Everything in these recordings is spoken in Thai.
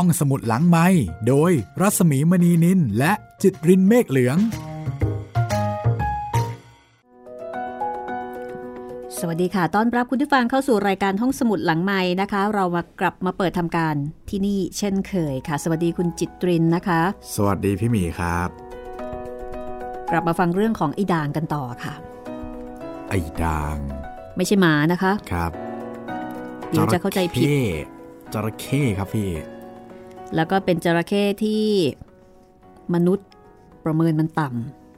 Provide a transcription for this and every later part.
ห้องสมุดหลังไม้โดยรัสมีมณีนินและจิตรินเมฆเหลือง สวัสดีค่ะ ต้อนรับคุณผู้ฟังเข้าสู่รายการห้องสมุดหลังไม้นะคะ เรามากลับมาเปิดทำการที่นี่เช่นเคยค่ะ สวัสดีคุณจิตรินนะคะ สวัสดีพี่หมีครับ กลับมาฟังเรื่องของไอ้ด่างกันต่อค่ะ ไอ้ด่าง ไม่ใช่หมานะคะ ครับ เดี๋ยวจะเข้าใจผิดจระเข้ครับพี่ แล้วก็เป็นจระเข้ที่มนุษย์ประเมินมันต่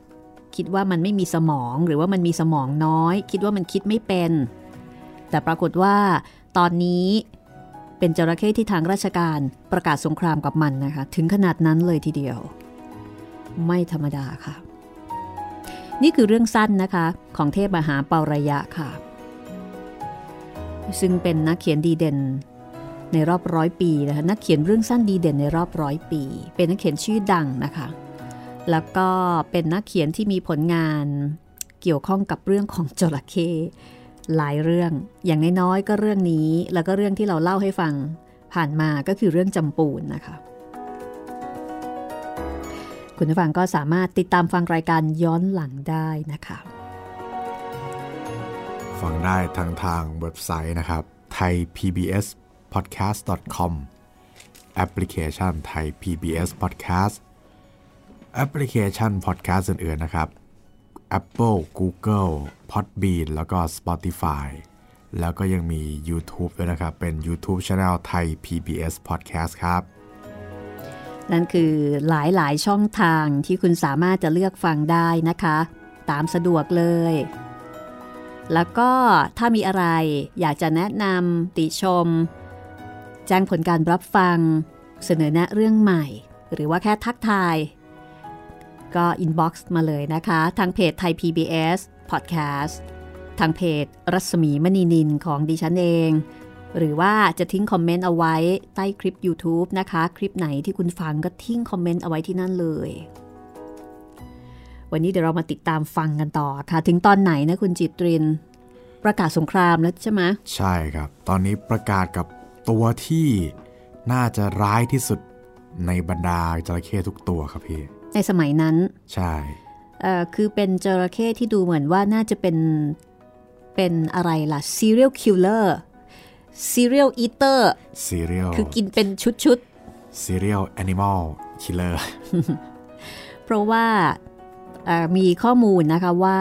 ำคิดว่ามันไม่มีสมองหรือว่ามันมีสมองน้อย คิดว่ามันคิดไม่เป็น แต่ปรากฏว่าตอนนี้เป็นจระเข้ที่ทางราชการประกาศสงครามกับมันนะคะ ถึงขนาดนั้นเลยทีเดียว ไม่ธรรมดาค่ะ นี่คือเรื่องสั้นนะคะ ของเทพมหาเปาระยะค่ะ ซึ่งเป็นนักเขียนดีเด่น ในรอบร้อยปีนะคะนักเขียนเรื่องสั้นดีเด่นในรอบร้อยปี เป็นนักเขียนชื่อดังนะคะ แล้วก็เป็นนักเขียนที่มีผลงานเกี่ยวข้องกับเรื่องของจระเข้หลายเรื่องอย่างน้อยๆก็เรื่องนี้ แล้วก็เรื่องที่เราเล่าให้ฟังผ่านมาก็คือเรื่องจำปูนนะคะ คุณผู้ฟังก็สามารถติดตามฟังรายการย้อนหลังได้นะคะ ฟังได้ทางทางเว็บไซต์นะครับ thai PBS podcast.com แอปพลิเคชันไทย PBS podcast แอปพลิเคชัน podcast อื่นๆนะครับ Apple Google Podbean แล้วก็ Spotify แล้วก็ยังมี YouTube ด้วยนะครับ เป็น YouTube Channel ไทย PBS Podcast ครับ นั่นคือหลายๆ ช่องทางที่คุณสามารถจะเลือกฟังได้นะคะ ตามสะดวกเลย แล้วก็ถ้ามีอะไรอยากจะแนะนำติชม แจ้งผลการรับฟัง เสนอแนะเรื่องใหม่ หรือว่าแค่ทักทาย ก็ inbox มาเลยนะคะ ทางเพจไทย PBS Podcast ทางเพจรัศมีมณีนิลของดิฉันเอง หรือว่าจะทิ้งคอมเมนต์เอาไว้ใต้คลิป YouTube นะคะ คลิปไหนที่คุณฟังก็ทิ้งคอมเมนต์เอาไว้ที่นั่นเลย วันนี้เดี๋ยวเรามาติดตามฟังกันต่อค่ะ ถึงตอนไหนนะคุณจิตริน ประกาศสงครามแล้วใช่ไหมใช่ครับ ตอนนี้ประกาศกับ ตัวที่น่าจะร้ายที่สุดในบรรดาจระเข้ทุกตัวครับพี่ ในสมัยนั้น ใช่เอ่อคือเป็นจระเข้ที่ดูเหมือนว่าน่าจะเป็น เป็นอะไรล่ะ serial killer serial eater serial คือกินเป็นชุด serial animal killer ๆเพราะว่าเอ่อมีข้อมูลนะคะว่า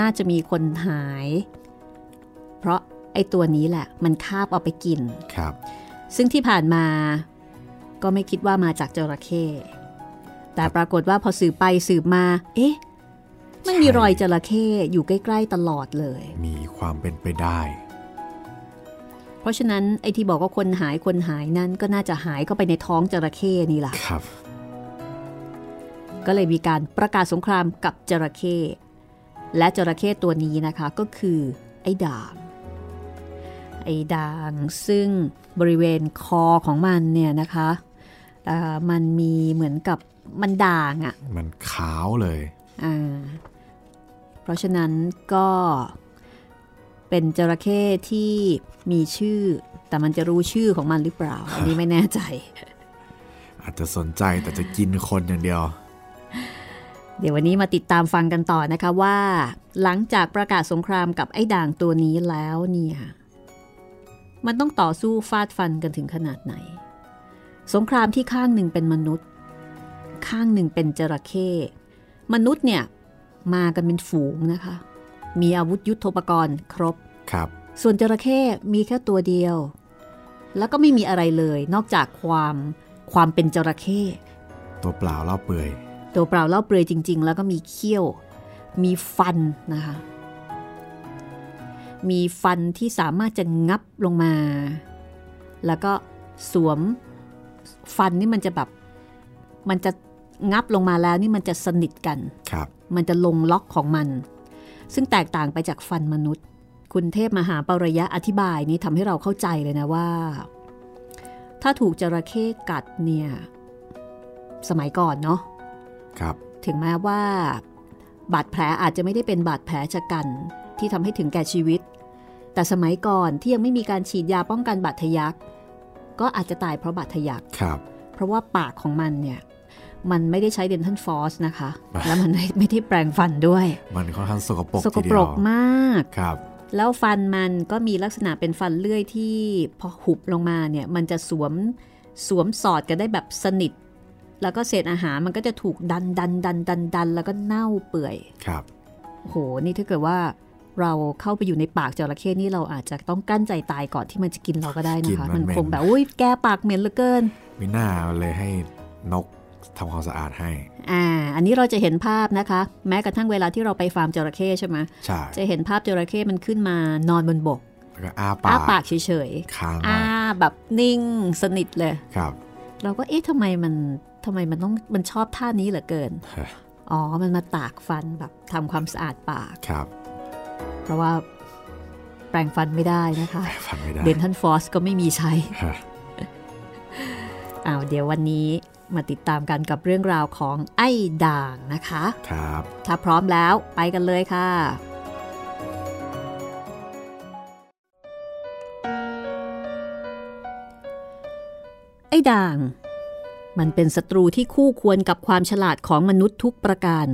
น่าจะมีคนหาย เพราะ ไอตัวนี้แหละ มันคาบเอาไปกินครับ ซึ่งที่ผ่านมาก็ไม่คิดว่ามาจากจระเข้แต่ปรากฏว่าพอสืบไปสืบมา เอ๊ะมันมีรอยจระเข้อยู่ใกล้ ๆ ตลอดเลย มีความเป็นไปได้ เพราะฉะนั้นไอ้ที่บอกว่าคนหายคนหายนั้นก็น่าจะหายเข้าไปในท้องจระเข้นี่แหละครับ ก็เลยมีการประกาศสงครามกับจระเข้และจระเข้ตัวนี้นะคะก็คือไอ้ด่าง ไอ้ด่าง ซึ่งบริเวณคอของมันเนี่ยนะคะเอ่อมันมีเหมือนกับมันด่างอะ่ะ มันขาวเลยอ่าเพราะฉะนั้นก็เป็นจระเข้ที่มีชื่อ แต่มันจะรู้ชื่อของมันหรือเปล่า อันนี้ไม่แน่ใจ อาจจะสนใจแต่จะกินคนอย่างเดียว เดี๋ยววันนี้มาติดตามฟังกันต่อนะคะว่า หลังจากประกาศสงครามกับไอ้ด่างตัวนี้แล้วเนี่ย มันต้องต่อสู้ฟาดฟันกันถึงขนาดไหน สงครามที่ข้างหนึ่งเป็นมนุษย์ ข้างหนึ่งเป็นจระเข้มนุษย์เนี่ยมากันเป็นฝูงนะคะ มีอาวุธยุโทโธปกรณ์ครบครับ ส่วนจระเข้มีแค่ตัวเดียว แล้วก็ไม่มีอะไรเลย นอกจากความความเป็นจระเข้ตัวเปล่าเล่าเปื่อย ตัวเปล่าเล่าเปลือยจริง ๆ แล้วก็มีเขี้ยว มีฟันนะคะ มีฟันที่สามารถจะงับลงมา แล้วก็สวมฟันนี่มันจะแบบ มันจะงับลงมาแล้วนี่มันจะสนิทกันครับ มันจะลงล็อกของมัน ซึ่งแตกต่างไปจากฟันมนุษย์ คุณเทพมหาปรยะอธิบายนี่ทำให้เราเข้าใจเลยนะว่า ถ้าถูกจระเข้กัดเนี่ย สมัยก่อนเนาะครับ ถึงแม้ว่า บาดแผลอาจจะไม่ได้เป็นบาดแผลชะกันที่ทำให้ถึงแก่ชีวิต แต่สมัยก่อนที่ยังไม่มีการฉีดยาป้องกันบาดทะยักก็อาจจะตายเพราะบาดทะยักครับ เพราะว่าปากของมันเนี่ยมันไม่ได้ใช้เดนทัลฟอสนะคะ แล้วมันไม่ไม่ได้แปรงฟันด้วย มันค่อนข้างสกปรกสกทีปรเดียวกมากครับแล้วฟันมันก็มีลักษณะเป็นฟันเลื่อยที่พอหุบลงมาเนี่ยมันจะสวมสวมสอดกันได้แบบสนิท แล้วก็เศษอาหารมันก็จะถูกดันดันดันดันดันแล้วก็เน่าเปื่อยครับโหนี่ถ้าเกิดว่า เราเข้าไปอยู่ในปากจระเข้นี่เราอาจจะต้องกั้นใจตายก่อนที่มันจะกินเราก็ได้นะคะกลิ่นมัมันนเหม็นคงแบบอุ้ยแกปากเหม็นเหลือเกินมีหน้าเลยให้นกทำความสะอาดให้ อ่า อันนี้เราจะเห็นภาพนะคะ แม้กระทั่งเวลาที่เราไปฟาร์มจระเข้ใช่ไหมใช่ จะเห็นภาพจระเข้มันขึ้นมานอนบนบกแล้วก็อ้าปาอ้ากปากเฉยค้างๆไว้อ้าแบบนิ่งสนิทเลย ครับ เราก็เอ๊ะทำไมมันทำไมมันต้องมันชอบท่านี้เหลือเกินฮะอ๋อ มันมาตากฟันแบบทำความสะอาดปาก ครับ เพราะว่าแปรงฟันไม่ได้นะคะฟังไม่ได้เดนทันฟอสก็ไม่มีใช้ฮะอ้าวเดี๋ยววันนี้มาติดตามกันกับเรื่องราวของไอ้ด่างนะคะ ครับ ถ้าพร้อมแล้วไปกันเลยค่ะไอ้ด่าง มันเป็นศัตรูที่คู่ควรกับความฉลาดของมนุษย์ทุกประการ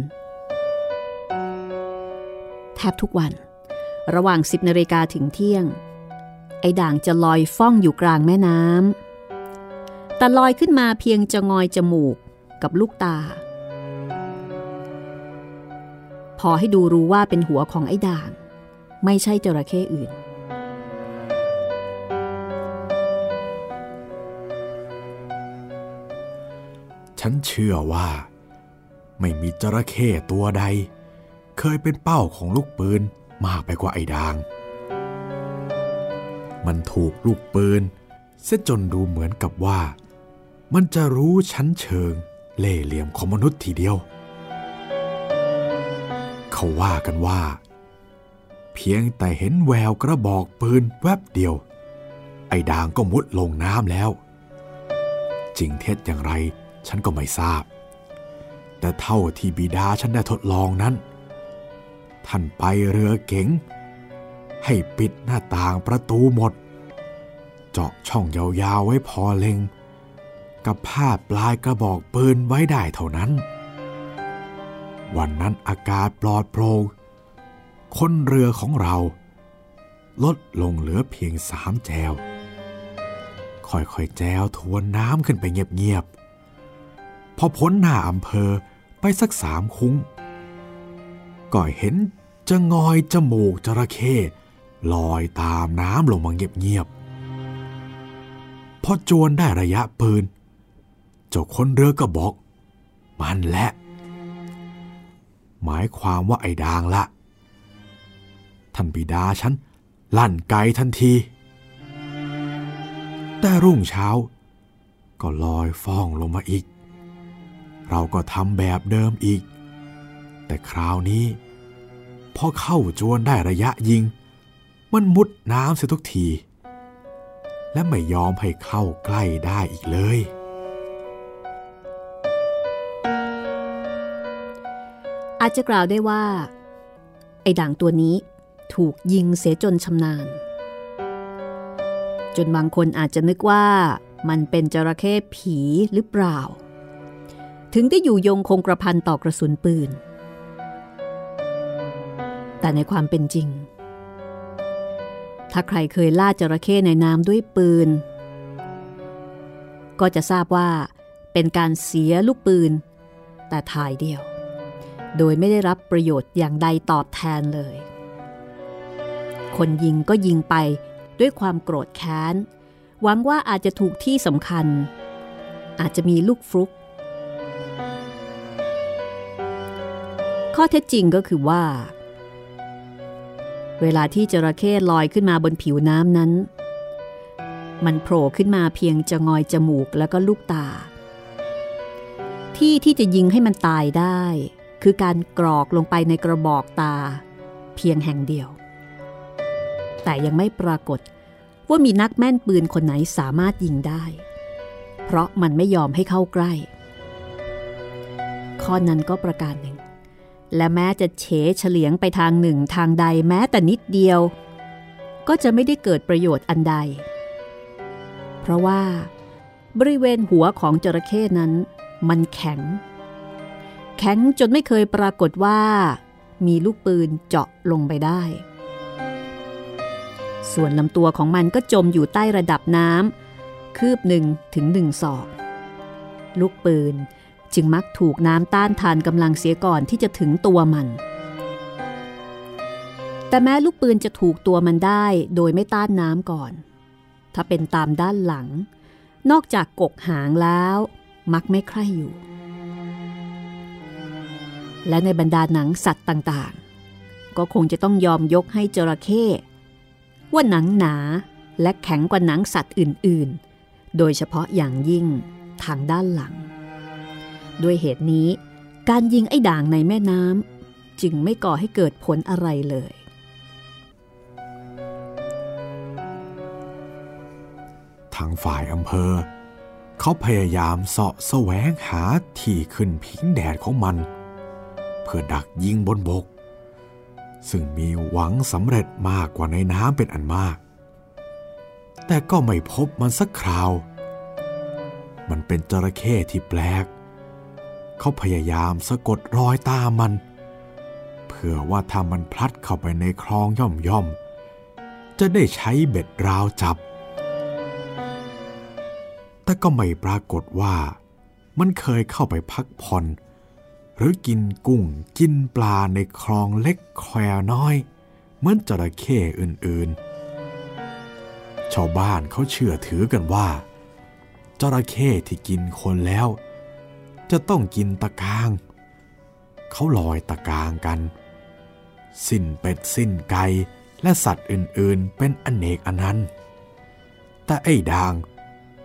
แทบทุกวัน ระหว่าง 10นาฬิกาถึงเที่ยง ไอ้ด่างจะลอยฟ้องอยู่กลางแม่น้ำแต่ลอยขึ้นมาเพียงจะงอยจมูกกับลูกตา พอให้ดูรู้ว่าเป็นหัวของไอ้ด่าง ไม่ใช่จระเข้อื่น ฉันเชื่อว่า ไม่มีจระเข้ตัวใด เคยเป็นเป้าของลูกปืน มากไปกว่าไอ้ดาง มันถูกลูกปืนเสียจนดูเหมือนกับว่า มันจะรู้ชั้นเชิงเล่เหลี่ยมของมนุษย์ทีเดียว เขาว่ากันว่า เพียงแต่เห็นแววกระบอกปืนแวบเดียว ไอ้ดางก็มุดลงน้ำแล้ว จริงเท็จอย่างไรฉันก็ไม่ทราบ แต่เท่าที่บิดาฉันได้ทดลองนั้น ท่านไปเรือเก๋ง ให้ปิดหน้าต่างประตูหมด เจาะช่องยาวๆไว้พอเล็ง กับผ้าปลายกระบอกปืนไว้ได้เท่านั้น วันนั้นอากาศปลอดโปร่งคนเรือของเรา ลดลงเหลือเพียงสามแจว ค่อยๆแจวทวนน้ำขึ้นไปเงียบๆพอพ้นหน้าอำเภอไปสักสามคุ้ง ก็เห็นจะงอยจมูกจระเข้ลอยตามน้ำลงมาเงียบๆพอจวนได้ระยะปืน เจ้าคนเรือก็บอก มันแหละ หมายความว่าไอ้ดางละ ท่านบิดาฉัน ลั่นไกทันที แต่รุ่งเช้า ก็ลอยฟ้องลงมาอีก เราก็ทำแบบเดิมอีก แต่คราวนี้ พอเข้าจวนได้ระยะยิง มันมุดน้ำเสียทุกที และไม่ยอมให้เข้าใกล้ได้อีกเลย อาจจะกล่าวได้ว่า ไอ้ด่างตัวนี้ถูกยิงเสียจนชำนาญ จนบางคนอาจจะนึกว่ามันเป็นจระเข้ผีหรือเปล่า ถึงได้อยู่ยงคงกระพันต่อกระสุนปืน แต่ในความเป็นจริง ถ้าใครเคยล่าจระเข้ในน้ำด้วยปืน ก็จะทราบว่าเป็นการเสียลูกปืน แต่ทายเดียว โดยไม่ได้รับประโยชน์อย่างใดตอบแทนเลย คนยิงก็ยิงไปด้วยความโกรธแค้น หวังว่าอาจจะถูกที่สำคัญ อาจจะมีลูกฟลุก ข้อเท็จจริงก็คือว่า เวลาที่จระเข้ลอยขึ้นมาบนผิวน้ำนั้น มันโผล่ขึ้นมาเพียงจะงอยจมูกแล้วก็ลูกตา ที่ที่จะยิงให้มันตายได้ คือการกรอกลงไปในกระบอกตา เพียงแห่งเดียว แต่ยังไม่ปรากฏว่ามีนักแม่นปืนคนไหนสามารถยิงได้ เพราะมันไม่ยอมให้เข้าใกล้ ข้อนั้นก็ประการหนึ่ง และแม้จะเฉเฉลียงไปทางหนึ่งทางใดแม้แต่นิดเดียว ก็จะไม่ได้เกิดประโยชน์อันใด เพราะว่า บริเวณหัวของจระเข้นั้น มันแข็ง แข็งจนไม่เคยปรากฏว่า มีลูกปืนเจาะลงไปได้ ส่วนลำตัวของมันก็จมอยู่ใต้ระดับน้ำคืบหนึ่งถึงหนึ่งศอก ลูกปืน จึงมักถูกน้ำต้านทานกำลังเสียก่อนที่จะถึงตัวมัน แต่แม้ลูกปืนจะถูกตัวมันได้โดยไม่ต้านน้ำก่อน ถ้าเป็นตามด้านหลัง นอกจากกกหางแล้ว มักไม่ใคร่อยู่ และในบรรดาหนังสัตว์ต่างๆ ก็คงจะต้องยอมยกให้จระเข้ว่าหนังหนาและแข็งกว่าหนังสัตว์อื่นๆ โดยเฉพาะอย่างยิ่งทางด้านหลัง ด้วยเหตุนี้ การยิงไอ้ด่างในแม่น้ำจึงไม่ก่อให้เกิดผลอะไรเลย ทางฝ่ายอำเภอ เขาพยายามเสาะแสวงหาที่ขึ้นพิงแดดของมัน เพื่อดักยิงบนบก ซึ่งมีหวังสำเร็จมากกว่าในน้ำเป็นอันมาก แต่ก็ไม่พบมันสักคราวมันเป็นจระเข้ที่แปลก เขาพยายามสะกดรอยตามมัน เพื่อว่าถ้ามันพลัดเข้าไปในคลองย่อมย่อมๆจะได้ใช้เบ็ดราวจับ แต่ก็ไม่ปรากฏว่า มันเคยเข้าไปพักผ่อนหรือกินกุ้งกินปลาในคลองเล็กแควน้อย เหมือนจระเข้อื่นๆ ชาวบ้านเขาเชื่อถือกันว่าจระเข้ที่กินคนแล้ว จะต้องกินตะกาง เขาลอยตะกางกัน สิ้นเป็ดสิ้นไก่และสัตว์อื่นๆเป็นอเนกอนันต์ แต่ไอ้ด่าง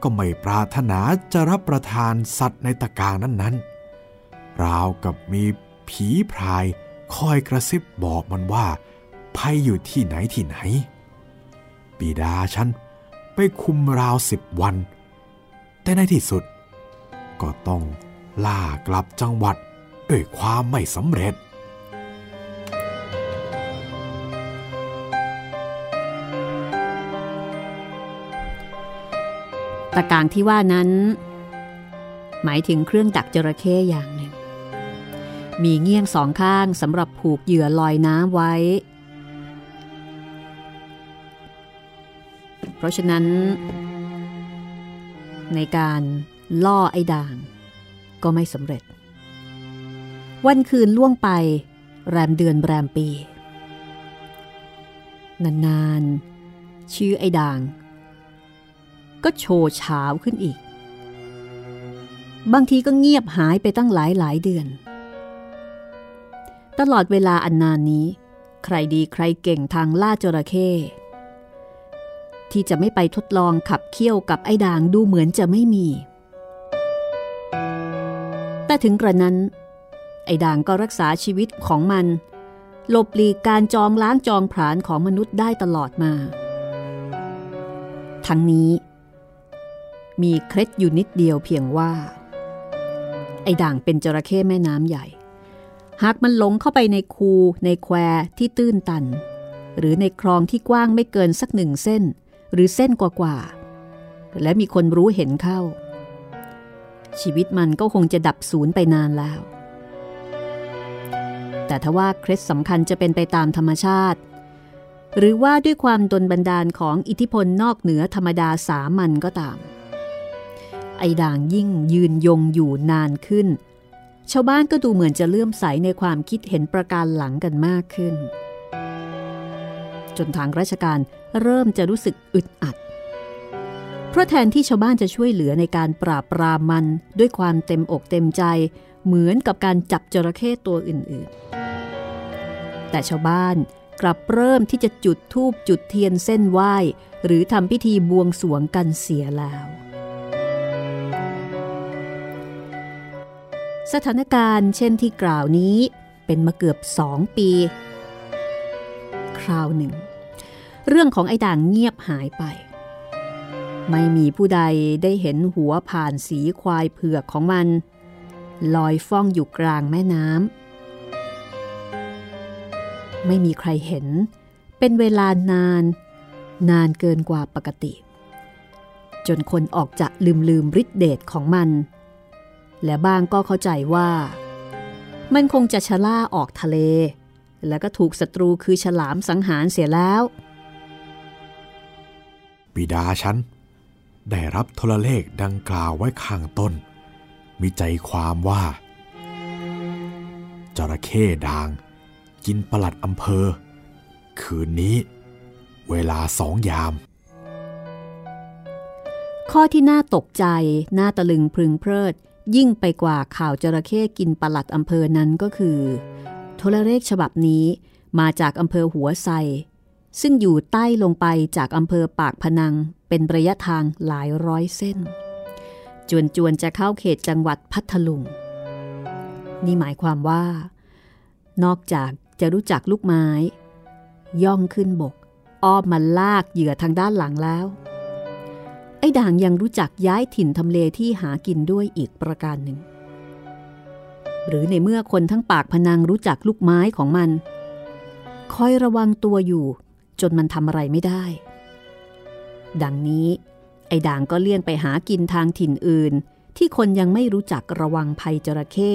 ก็ไม่ปรารถนาจะรับประทานสัตว์ในตะกางนั้นๆ ราวกับมีผีพรายคอยกระซิบบอกมันว่าภัยอยู่ที่ไหนที่ไหน ปีดาฉันไปคุมราวสิบวัน แต่ในที่สุดก็ต้อง ล่ากลับจังหวัดด้วยความไม่สำเร็จ ตะกางที่ว่านั้น หมายถึงเครื่องดักจระเข้อย่างหนึ่ง มีเงี่ยงสองข้างสำหรับผูกเหยื่อลอยน้ำไว้ เพราะฉะนั้น ในการล่อไอ้ด่าง ก็ไม่สำเร็จ วันคืนล่วงไป แรมเดือนแรมปี นานๆ ชื่อไอ้ด่าง ก็โชว์เช้าขึ้นอีก บางทีก็เงียบหายไปตั้งหลายหลายเดือน ตลอดเวลาอันนานนี้ ใครดีใครเก่งทางล่าจระเข้ที่จะไม่ไปทดลองขับเคี่ยวกับไอ้ด่างดูเหมือนจะไม่มี แต่ถึงกระนั้น ไอ้ด่างก็รักษาชีวิตของมันหลบหลีกการจองล้างจองผลาญของมนุษย์ได้ตลอดมา ทั้งนี้ มีเคล็ดอยู่นิดเดียวเพียงว่า ไอ้ด่างเป็นจระเข้แม่น้ำใหญ่ หากมันหลงเข้าไปในคูในแควที่ตื้นตัน หรือในคลองที่กว้างไม่เกินสักหนึ่งเส้น หรือเส้นกว่าๆและมีคนรู้เห็นเข้า ชีวิตมันก็คงจะดับสูญไปนานแล้ว แต่ถ้าว่าเคล็ดสำคัญจะเป็นไปตามธรรมชาติ หรือว่าด้วยความดนบันดาลของอิทธิพลนอกเหนือธรรมดาสามัญก็ตาม ไอ้ด่างยิ่งยืนยงอยู่นานขึ้น ชาวบ้านก็ดูเหมือนจะเลื่อมใสในความคิดเห็นประการหลังกันมากขึ้น จนทางราชการเริ่มจะรู้สึกอึดอัด เพราะแทนที่ชาวบ้านจะช่วยเหลือในการปราบปรามมันด้วยความเต็มอกเต็มใจ เหมือนกับการจับจระเข้ตัวอื่นๆ แต่ชาวบ้านกลับเริ่มที่จะจุดธูปจุดเทียนเส้นไหว้ หรือทำพิธีบวงสวงกันเสียแล้ว สถานการณ์เช่นที่กล่าวนี้เป็นมาเกือบสองปี คราวหนึ่ง เรื่องของไอ้ด่างเงียบหายไป ไม่มีผู้ใดได้เห็นหัวผ่านสีควายเผือกของมัน ลอยฟ้องอยู่กลางแม่น้ำไม่มีใครเห็น เป็นเวลานาน นานเกินกว่าปกติ จนคนออกจะลืมลืมฤทธิเดชของมัน และบ้างก็เข้าใจว่า มันคงจะชะล่าออกทะเล แล้วก็ถูกศัตรูคือฉลามสังหารเสียแล้ว บิดาฉัน ได้รับโทรเลขดังกล่าวไว้ข้างต้น มีใจความว่า จระเข้ด่างกินปลัดอำเภอ คืนนี้ เวลาสองยาม ข้อที่น่าตกใจ น่าตะลึงพึงเพลิด ยิ่งไปกว่าข่าวจระเข้กินปลัดอำเภอนั้นก็คือ โทรเลขฉบับนี้มาจากอำเภอหัวไซซึ่งอยู่ใต้ลงไปจากอำเภอปากพนัง เป็นระยะทางหลายร้อยเส้น จวนจวนจะเข้าเขตจังหวัดพัทลุง นี่หมายความว่า นอกจากจะรู้จักลูกไม้ ย่องขึ้นบก อ้อมมาลากเหยื่อทางด้านหลังแล้ว ไอ้ด่างยังรู้จักย้ายถิ่นทำเลที่หากินด้วยอีกประการหนึ่ง หรือในเมื่อคนทั้งปากพนังรู้จักลูกไม้ของมัน คอยระวังตัวอยู่จนมันทำอะไรไม่ได้ ดังนี้ ไอ้ด่างก็เลี่ยงไปหากินทางถิ่นอื่น ที่คนยังไม่รู้จักระวังภัยจระเข้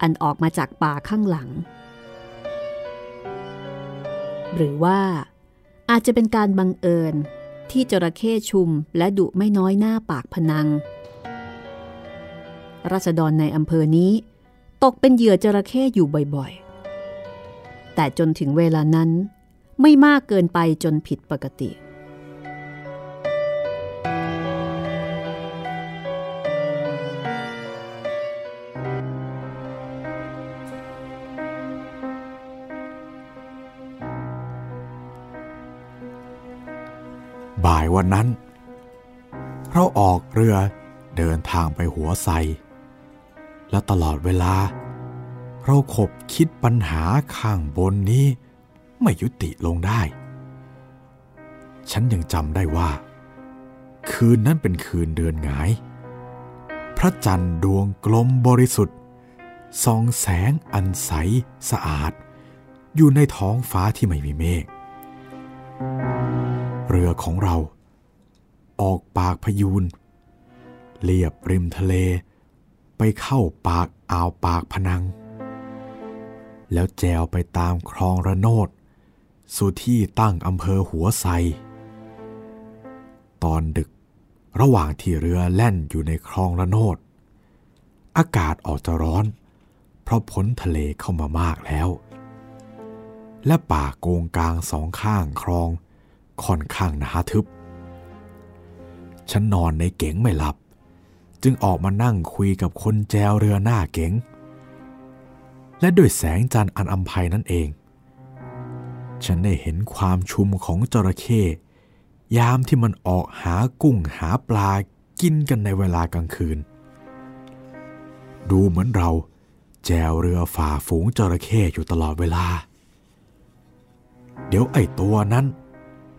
อันออกมาจากป่าข้างหลัง หรือว่า อาจจะเป็นการบังเอิญที่จระเข้ชุมและดุไม่น้อยหน้าปากพนังรัษฎรในอำเภอนี้ ตกเป็นเหยื่อจระเข้อยู่บ่อยๆ แต่จนถึงเวลานั้นไม่มากเกินไปจนผิดปกติ วันนั้น เราออกเรือเดินทางไปหัวไซ และตลอดเวลา เราขบคิดปัญหาข้างบนนี้ไม่ยุติลงได้ ฉันยังจำได้ว่า คืนนั้นเป็นคืนเดือนหงาย พระจันทร์ดวงกลมบริสุทธิ์ส่องแสงอันใสสะอาด อยู่ในท้องฟ้าที่ไม่มีเมฆเรือของเรา ออกปากพยูนเลียบริมทะเล ไปเข้าปากอ่าวปากพนัง แล้วแจวไปตามคลองระโนด สู่ที่ตั้งอำเภอหัวไซตอนดึกระหว่างที่เรือแล่นอยู่ในคลองระโนด อากาศออกจะร้อน เพราะพ้นทะเลเข้ามามากแล้ว และป่าโกงกลางสองข้างคลองค่อนข้างหนาทึบ ฉันนอนในเก๋งไม่หลับ จึงออกมานั่งคุยกับคนแจวเรือหน้าเก๋ง และด้วยแสงจันทร์อันอำไพนั่นเอง ฉันได้เห็นความชุมของจระเข้ยามที่มันออกหากุ้งหาปลากินกันในเวลากลางคืน ดูเหมือนเราแจวเรือฝ่าฝูงจระเข้อยู่ตลอดเวลา เดี๋ยวไอ้ตัวนั้น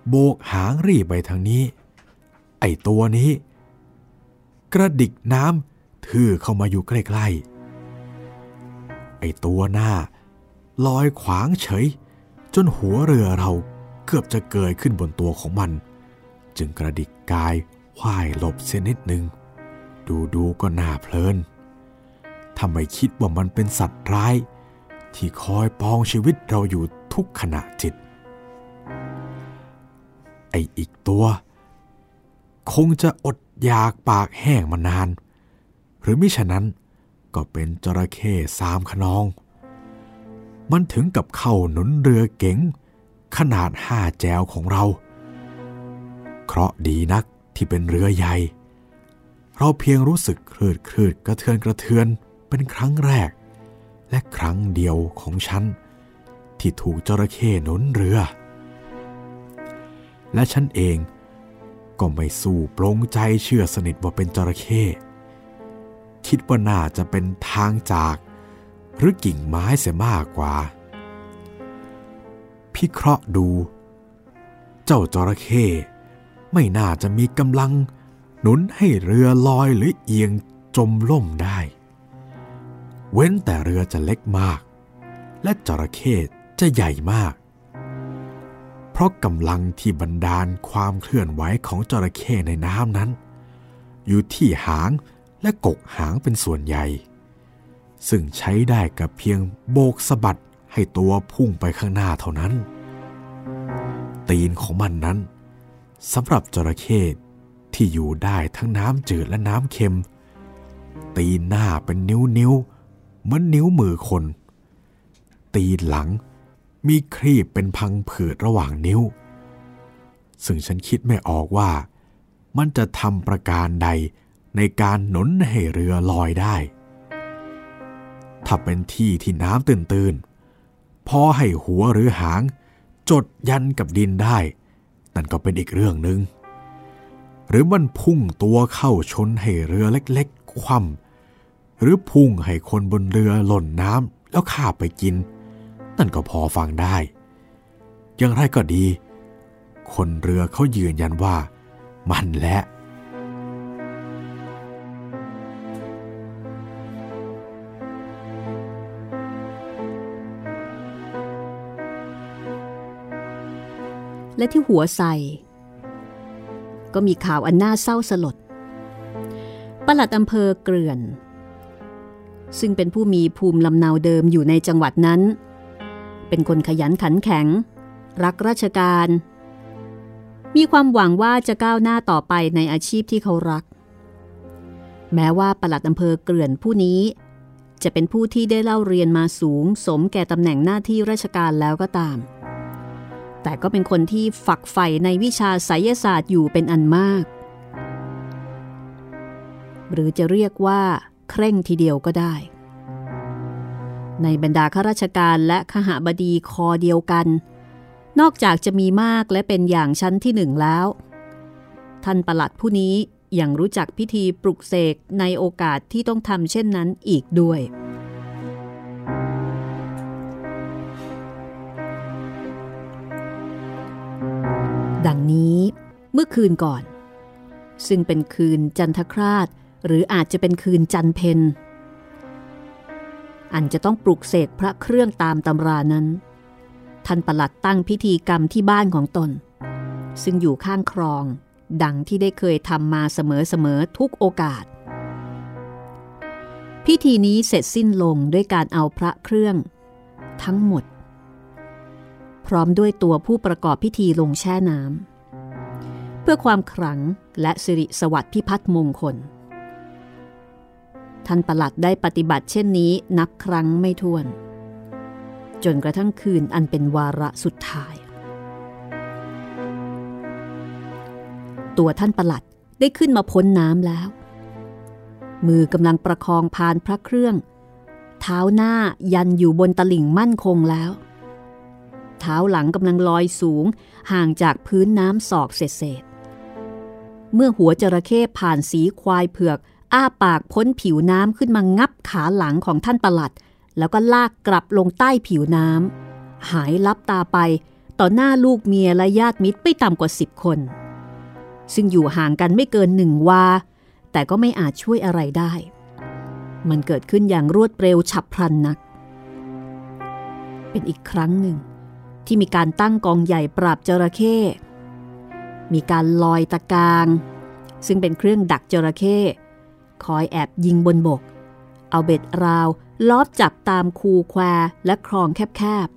โบกหางรีบไปทางนี้ อ้ตัวนี้ กระดิกน้ำทื่อเข้ามาอยู่ใกล้ๆ ไอ้ตัวหน้า ลอยขวางเฉย จนหัวเรือเราเกือบจะเกยขึ้นบนตัวของมัน จึงกระดิกกายว่ายหลบเสียนิดหนึ่ง ดูดูก็น่าเพลินทำไมคิดว่ามันเป็นสัตว์ร้าย ที่คอยปองชีวิตเราอยู่ทุกขณะจิต ไออีกตัว คงจะอดอยากปากแห้งมานาน หรือมิฉะนั้นก็เป็นจระเข้สามขนอง มันถึงกับเข้าหนุนเรือเก๋งขนาดห้าแจวของเรา เคราะดีนักที่เป็นเรือใหญ่ เราเพียงรู้สึกคลืดคลืดกระเทือนกระเทือนเป็นครั้งแรก และครั้งเดียวของฉัน ที่ถูกจระเข้หนุนเรือ และฉันเอง ก็ไม่สู้ปรงใจเชื่อสนิทว่าเป็นจระเข้คิดว่าน่าจะเป็นทางจาก หรือกิ่งไม้เสียมากกว่า พิเคราะห์ดู เจ้าจระเข้ไม่น่าจะมีกำลัง หนุนให้เรือลอยหรือเอียงจมล่มได้ เว้นแต่เรือจะเล็กมาก และจระเข้จะใหญ่มาก เพราะกำลังที่บันดาลความเคลื่อนไหวของจระเข้ในน้ำนั้น อยู่ที่หางและกกหางเป็นส่วนใหญ่ ซึ่งใช้ได้กับเพียงโบกสะบัดให้ตัวพุ่งไปข้างหน้าเท่านั้น ตีนของมันนั้นสำหรับจระเข้ที่อยู่ได้ทั้งน้ำจืดและน้ำเค็ม ตีนหน้าเป็นนิ้วนิ้วเหมือนนิ้วมือคน ตีนหลัง มีครีบเป็นพังผืดระหว่างนิ้ว ซึ่งฉันคิดไม่ออกว่า มันจะทำประการใดในการหนุนให้เรือลอยได้ ถ้าเป็นที่ที่น้ำตื้นๆ พอให้หัวหรือหาง จดยันกับดินได้ นั่นก็เป็นอีกเรื่องหนึง่ง หรือมันพุ่งตัวเข้าชนให้เรือเล็กๆ คว่ำหรือพุ่งให้คนบนเรือหล่นน้ำแล้วข้าไปกิน นั่นก็พอฟังได้ อย่างไรก็ดี คนเรือเขายืนยันว่า มันแหละ และที่หัวใส่ก็มีข่าวอันน่าเศร้าสลดปลัดอำเภอเกลื่อน ซึ่งเป็นผู้มีภูมิลำเนาเดิมอยู่ในจังหวัดนั้น เป็นคนขยันขันแข็ง รักราชการ มีความหวังว่าจะก้าวหน้าต่อไปในอาชีพที่เขารัก แม้ว่าปลัดอำเภอเกลื่อนผู้นี้ จะเป็นผู้ที่ได้เล่าเรียนมาสูงสมแก่ตำแหน่งหน้าที่ราชการแล้วก็ตาม แต่ก็เป็นคนที่ฝักใฝ่ในวิชาไสยศาสตร์อยู่เป็นอันมาก หรือจะเรียกว่า เคร่งทีเดียวก็ได้ ในบรรดาข้าราชการและขหบดีคอเดียวกัน นอกจากจะมีมากและเป็นอย่างชั้นที่หนึ่งแล้ว ท่านประหลัดผู้นี้ยังรู้จักพิธีปลุกเสกในโอกาสที่ต้องทำเช่นนั้นอีกด้วย ดังนี้เมื่อคืนก่อน ซึ่งเป็นคืนจันทคราชหรืออาจจะเป็นคืนจันเพน อันจะต้องปลุกเสกพระเครื่องตามตำรานั้น ท่านประหลัดตั้งพิธีกรรมที่บ้านของตน ซึ่งอยู่ข้างครอง ดังที่ได้เคยทำมาเสมอๆทุกโอกาส พิธีนี้เสร็จสิ้นลงด้วยการเอาพระเครื่อง ทั้งหมด พร้อมด้วยตัวผู้ประกอบพิธีลงแช่น้ำเพื่อความขลังและสิริสวัสดิ์พิพัฒน์มงคล ท่านประหลัดได้ปฏิบัติเช่นนี้นับครั้งไม่ถ้วน จนกระทั่งคืนอันเป็นวาระสุดท้าย ตัวท่านประหลัดได้ขึ้นมาพ้นน้ำแล้ว มือกำลังประคองพานพระเครื่อง เท้าหน้ายันอยู่บนตลิ่งมั่นคงแล้ว เท้าหลังกำลังลอยสูงห่างจากพื้นน้ำศอกเศษเมื่อหัวจระเข้ผ่านสีควายเผือก อ้าปากพ้นผิวน้ำขึ้นมางับขาหลังของท่านประหลัด แล้วก็ลากกลับลงใต้ผิวน้ำหายลับตาไป ต่อหน้าลูกเมียและญาติมิตรไม่ต่ำกว่าสิบคน ซึ่งอยู่ห่างกันไม่เกินหนึ่งวา แต่ก็ไม่อาจช่วยอะไรได้ มันเกิดขึ้นอย่างรวดเร็วฉับพลันนัก เป็นอีกครั้งหนึ่ง ที่มีการตั้งกองใหญ่ปราบจระเข้มีการลอยตะกาง ซึ่งเป็นเครื่องดักจระเข้ คอยแอบยิงบนบก เอาเบ็ดราวลอบจับตามคูแควและคลองแคบ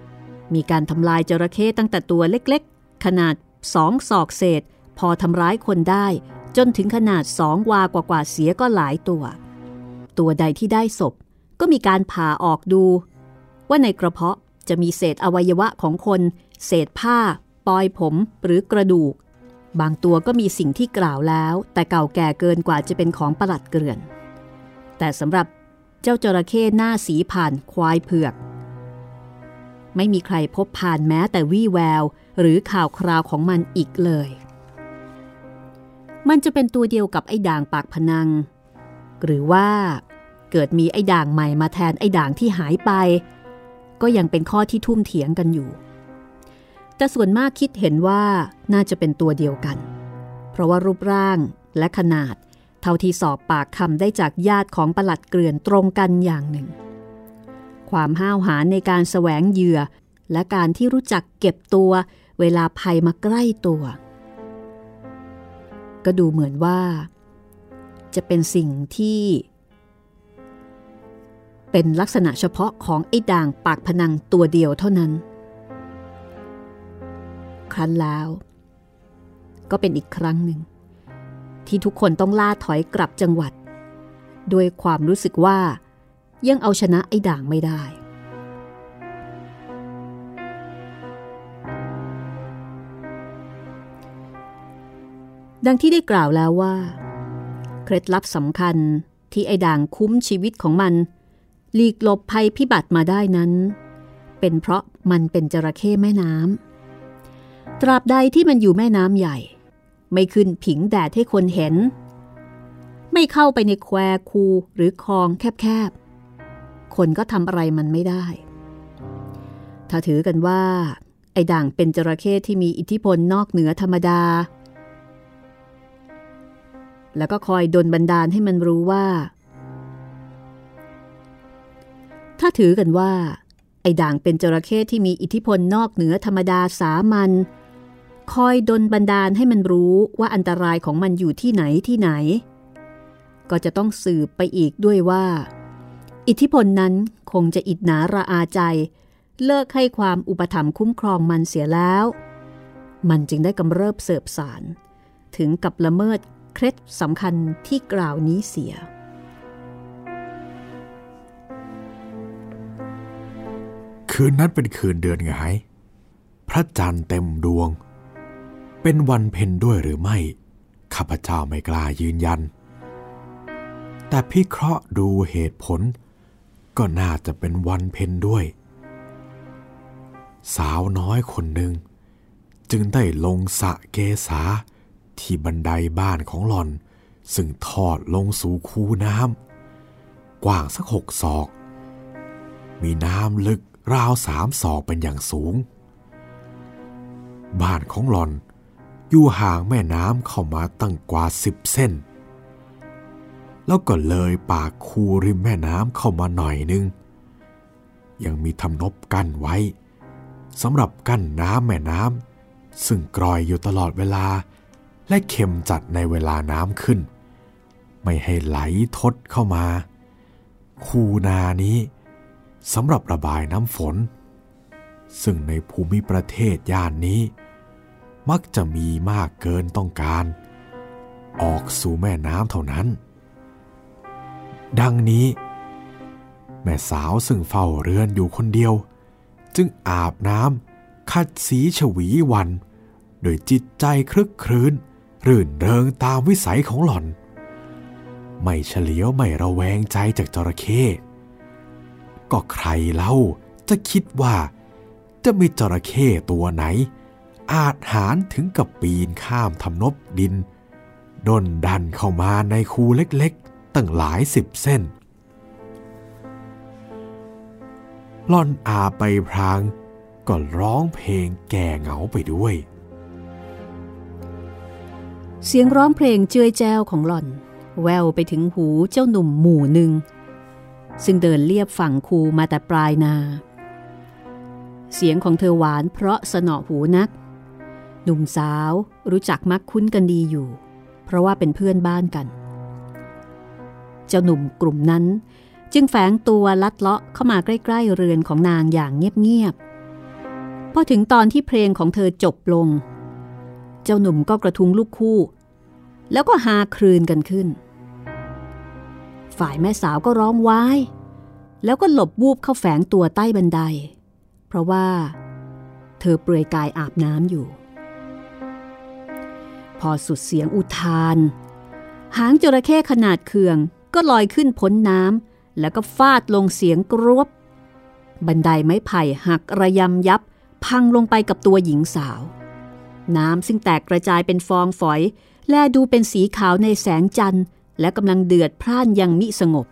ๆ มีการทำลายจระเข้ตั้งแต่ตัวเล็กๆ ขนาดสองศอกเศษ พอทำร้ายคนได้ จนถึงขนาดสองวากว่าๆเสียก็หลายตัว ตัวใดที่ได้ศพ ก็มีการผ่าออกดู ว่าในกระเพาะจะมีเศษอวัยวะของคน เศษผ้า ปอยผมหรือกระดูก บางตัวก็มีสิ่งที่กล่าวแล้ว แต่เก่าแก่เกินกว่าจะเป็นของประหลัดเกลื่อน แต่สำหรับเจ้าจระเข้หน้าสีผ่านควายเผือก ไม่มีใครพบผ่านแม้แต่วี่แวว หรือข่าวคราวของมันอีกเลย มันจะเป็นตัวเดียวกับไอ้ด่างปากพนัง หรือว่าเกิดมีไอ้ด่างใหม่มาแทนไอ้ด่างที่หายไป ก็ยังเป็นข้อที่ทุ่มเถียงกันอยู่ แต่ส่วนมากคิดเห็นว่าน่าจะเป็นตัวเดียวกัน เพราะว่ารูปร่างและขนาด เท่าที่สอบปากคำได้จากญาติของประหลัดเกลื่อนตรงกันอย่างหนึ่ง ความห้าวหาญในการแสวงเหยื่อ และการที่รู้จักเก็บตัว เวลาภัยมาใกล้ตัว ก็ดูเหมือนว่า จะเป็นสิ่งที่ เป็นลักษณะเฉพาะของไอ้ด่างปากพนังตัวเดียวเท่านั้น ครั้นแล้ว ก็เป็นอีกครั้งหนึ่ง ที่ทุกคนต้องล่าถอยกลับจังหวัด ด้วยความรู้สึกว่ายังเอาชนะไอ้ด่างไม่ได้ ดังที่ได้กล่าวแล้วว่า เคล็ดลับสำคัญที่ไอ้ด่างคุ้มชีวิตของมันหลีกหลบภัยพิบัติมาได้นั้น เป็นเพราะมันเป็นจระเข้แม่น้ำ ตราบใดที่มันอยู่แม่น้ำใหญ่ ไม่ขึ้นผิงแดดให้คนเห็น ไม่เข้าไปในแควคูหรือคลองแคบๆ คนก็ทำอะไรมันไม่ได้ ถ้าถือกันว่า ไอ้ด่างเป็นจระเข้ที่มีอิทธิพลนอกเหนือธรรมดา แล้วก็คอยดนบันดาลให้มันรู้ว่า ถ้าถือกันว่าไอ้ด่างเป็นจระเข้ที่มีอิทธิพลนอกเหนือธรรมดาสามัญ คอยดนบันดาลให้มันรู้ว่าอันตรายของมันอยู่ที่ไหนที่ไหน ก็จะต้องสืบไปอีกด้วยว่า อิทธิพลนั้นคงจะอิดหนาระอาใจ เลิกให้ความอุปถัมภ์คุ้มครองมันเสียแล้ว มันจึงได้กำเริบเสบสาร ถึงกับละเมิดเคล็ดสำคัญที่กล่าวนี้เสียคืนนั้นเป็นคืนเดือนไง พระจันทร์เต็มดวง เป็นวันเพ็ญด้วยหรือไม่ ข้าพเจ้าไม่กล้ายืนยัน แต่พิเคราะห์ดูเหตุผล ก็น่าจะเป็นวันเพ็ญด้วย สาวน้อยคนหนึ่ง จึงได้ลงสะเกษาที่บันไดบ้านของหล่อน ซึ่งทอดลงสู่คูน้ำกว้างสักหกศอก มีน้ำลึกราวสามศอกเป็นอย่างสูง บ้านของหล่อน อยู่ห่างแม่น้ำเข้ามาตั้งกว่าสิบเส้น แล้วก็เลยปากคูริมแม่น้ำเข้ามาหน่อยนึง ยังมีทำนบกั้นไว้สำหรับกั้นน้ำแม่น้ำซึ่งกรอยอยู่ตลอดเวลา และเข็มจัดในเวลาน้ำขึ้น ไม่ให้ไหลทดเข้ามา คูนานี้สำหรับระบายน้ำฝน ซึ่งในภูมิประเทศย่านนี้ มักจะมีมากเกินต้องการ ออกสู่แม่น้ำเท่านั้น ดังนี้ แม่สาวซึ่งเฝ้าเรือนอยู่คนเดียว จึงอาบน้ำขัดสีฉวีวัน โดยจิตใจคลึกครื้น รื่นเริงตามวิสัยของหล่อน ไม่เฉลียวไม่ระแวงใจจากจระเข้ก็ใครเล่าจะคิดว่าจะมีจระเข้ตัวไหน อาจหารถึงกับปีนข้ามทำนบดินด้นดันเข้ามาในคูเล็กๆ ตั้งหลายสิบเส้น ล่อนอาไปพรางก็ร้องเพลงแก่เหงาไปด้วย เสียงร้องเพลงเจือยแจ้วของหล่อน แววไปถึงหูเจ้าหนุ่มหมู่หนึ่ง ซึ่งเดินเลียบฝั่งคูมาแต่ปลายนา เสียงของเธอหวานเพราะสนอหูนัก หนุ่มสาวรู้จักมักคุ้นกันดีอยู่ เพราะว่าเป็นเพื่อนบ้านกัน เจ้าหนุ่มกลุ่มนั้น จึงแฝงตัวลัดเลาะเข้ามาใกล้ ๆ เรือนของนางอย่างเงียบๆพอถึงตอนที่เพลงของเธอจบลง เจ้าหนุ่มก็กระทุ้งลูกคู่ แล้วก็หาครืนกันขึ้น ฝ่ายแม่สาวก็ร้องว้ายแล้วก็หลบวูบเข้าแฝงตัวใต้บันได เพราะว่า เธอเปลือยกายอาบน้ำอยู่ พอสุดเสียงอุทาน หางจระเข้ขนาดเคืองก็ลอยขึ้นพ้นน้ำแล้วก็ฟาดลงเสียงกรวบ บันไดไม้ไผ่หักระยำยับ พังลงไปกับตัวหญิงสาว น้ำซึ่งแตกกระจายเป็นฟองฝอย แลดูเป็นสีขาวในแสงจันทร์ และกำลังเดือดพร่านยังมิสงบ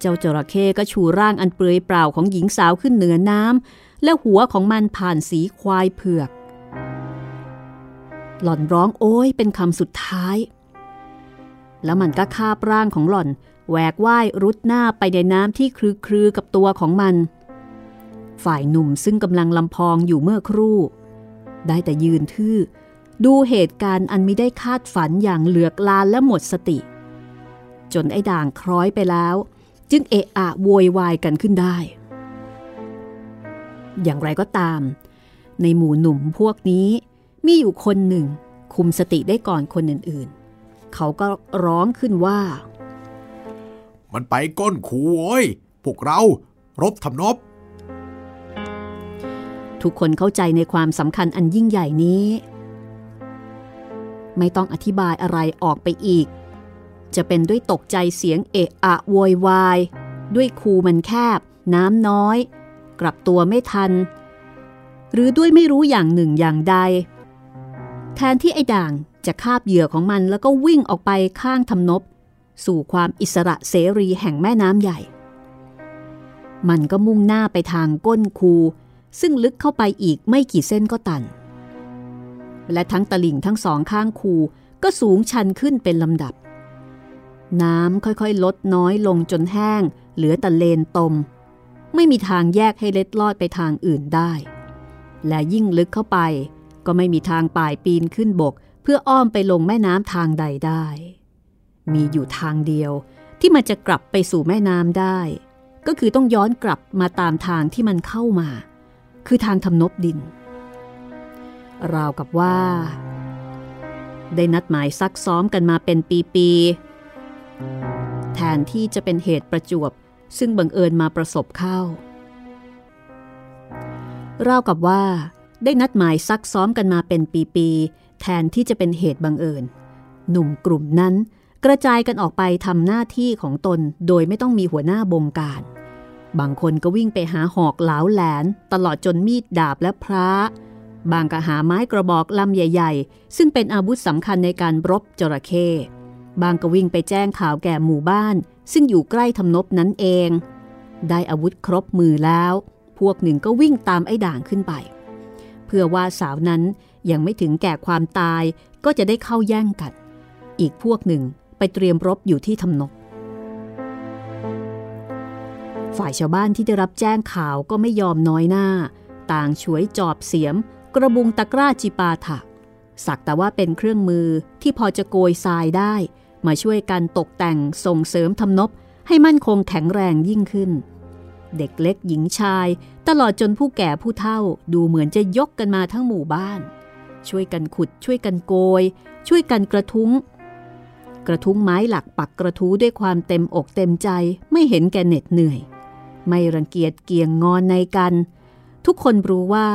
เจ้าจระเข้ก็ชูร่างอันเปลือยเปล่าของหญิงสาวขึ้นเหนือน้ำและหัวของมันผ่านสีควายเผือก หล่อนร้องโอ้ยเป็นคำสุดท้าย แล้วมันก็คาบร่างของหล่อนแหวกว่ายรุดหน้าไปในน้ำที่คลือคลือกับตัวของมัน ฝ่ายหนุ่มซึ่งกำลังลำพองอยู่เมื่อครู่ ได้แต่ยืนทื่อ ดูเหตุการณ์อันไม่ได้คาดฝันอย่างเหลือกลานและหมดสติ จนไอ้ด่างคล้อยไปแล้ว จึงเอะอะโวยวายกันขึ้นได้ อย่างไรก็ตาม ในหมู่หนุ่มพวกนี้ มีอยู่คนหนึ่ง คุมสติได้ก่อนคนอื่นๆ เขาก็ร้องขึ้นว่า มันไปก้นคูโว้ยพวกเรารบทำนบ ทุกคนเข้าใจในความสำคัญอันยิ่งใหญ่นี้ ไม่ต้องอธิบายอะไรออกไปอีก จะเป็นด้วยตกใจเสียงเอะอะโวยวาย ด้วยคูมันแคบ น้ำน้อย กลับตัวไม่ทัน หรือด้วยไม่รู้อย่างหนึ่งอย่างใด แทนที่ไอ้ด่างจะคาบเหยื่อของมันแล้วก็วิ่งออกไปข้างทำนบ สู่ความอิสระเสรีแห่งแม่น้ำใหญ่ มันก็มุ่งหน้าไปทางก้นคู ซึ่งลึกเข้าไปอีกไม่กี่เส้นก็ตัน และทั้งตลิ่งทั้งสองข้างคูก็สูงชันขึ้นเป็นลำดับ น้ำค่อยๆ ลดน้อยลงจนแห้ง เหลือแต่เลนตม ไม่มีทางแยกให้เล็ดลอดไปทางอื่นได้ และยิ่งลึกเข้าไป ก็ไม่มีทางป่ายปีนขึ้นบก เพื่ออ้อมไปลงแม่น้ำทางใดได้ มีอยู่ทางเดียวที่มันจะกลับไปสู่แม่น้ำได้ ก็คือต้องย้อนกลับมาตามทางที่มันเข้ามา คือทางทำนบดิน ราวกับว่า ได้นัดหมายซักซ้อมกันมาเป็นปีๆแทนที่จะเป็นเหตุประจวบซึ่งบังเอิญมาประสบเข้าราวกับว่า ได้นัดหมายซักซ้อมกันมาเป็นปีๆ แทนที่จะเป็นเหตุบังเอิญ หนุ่มกลุ่มนั้นกระจายกันออกไปทำหน้าที่ของตนโดยไม่ต้องมีหัวหน้าบงการ บางคนก็วิ่งไปหาหอกเหลาแหลน ตลอดจนมีดดาบและพระ บางก็หาไม้กระบอกลำใหญ่ ๆ ซึ่งเป็นอาวุธสำคัญในการรบจระเข้บางก็วิ่งไปแจ้งข่าวแก่หมู่บ้าน ซึ่งอยู่ใกล้ทำนบนั้นเอง ได้อาวุธครบมือแล้ว พวกหนึ่งก็วิ่งตามไอ้ด่างขึ้นไป พื่อว่าสาวนั้นยังไม่ถึงแก่ความตายก็จะได้เข้าแย่งกัน อีกพวกหนึ่งไปเตรียมรบอยู่ที่ทำนบฝ่ายชาวบ้านที่ได้รับแจ้งข่าวก็ไม่ยอมน้อยหน้า ต่างฉวยจอบเสียม กระบุงตะกร้าจิปาถะสักแต่ว่าเป็นเครื่องมือที่พอจะโกยทรายได้ มาช่วยกันตกแต่งส่งเสริมทำนบให้มั่นคงแข็งแรงยิ่งขึ้น เด็กเล็กหญิงชาย ตลอดจนผู้แก่ผู้เฒ่าดูเหมือนจะยกกันมาทั้งหมู่บ้าน ช่วยกันขุด ช่วยกันโกย ช่วยกันกระทุ้ง กระทุ้งไม้หลักปักกระทู้ด้วยความเต็มอกเต็มใจไม่เห็นแก่เหน็ดเหนื่อย ไม่รังเกียจเกียงงอนในกัน ทุกคนรู้ว่า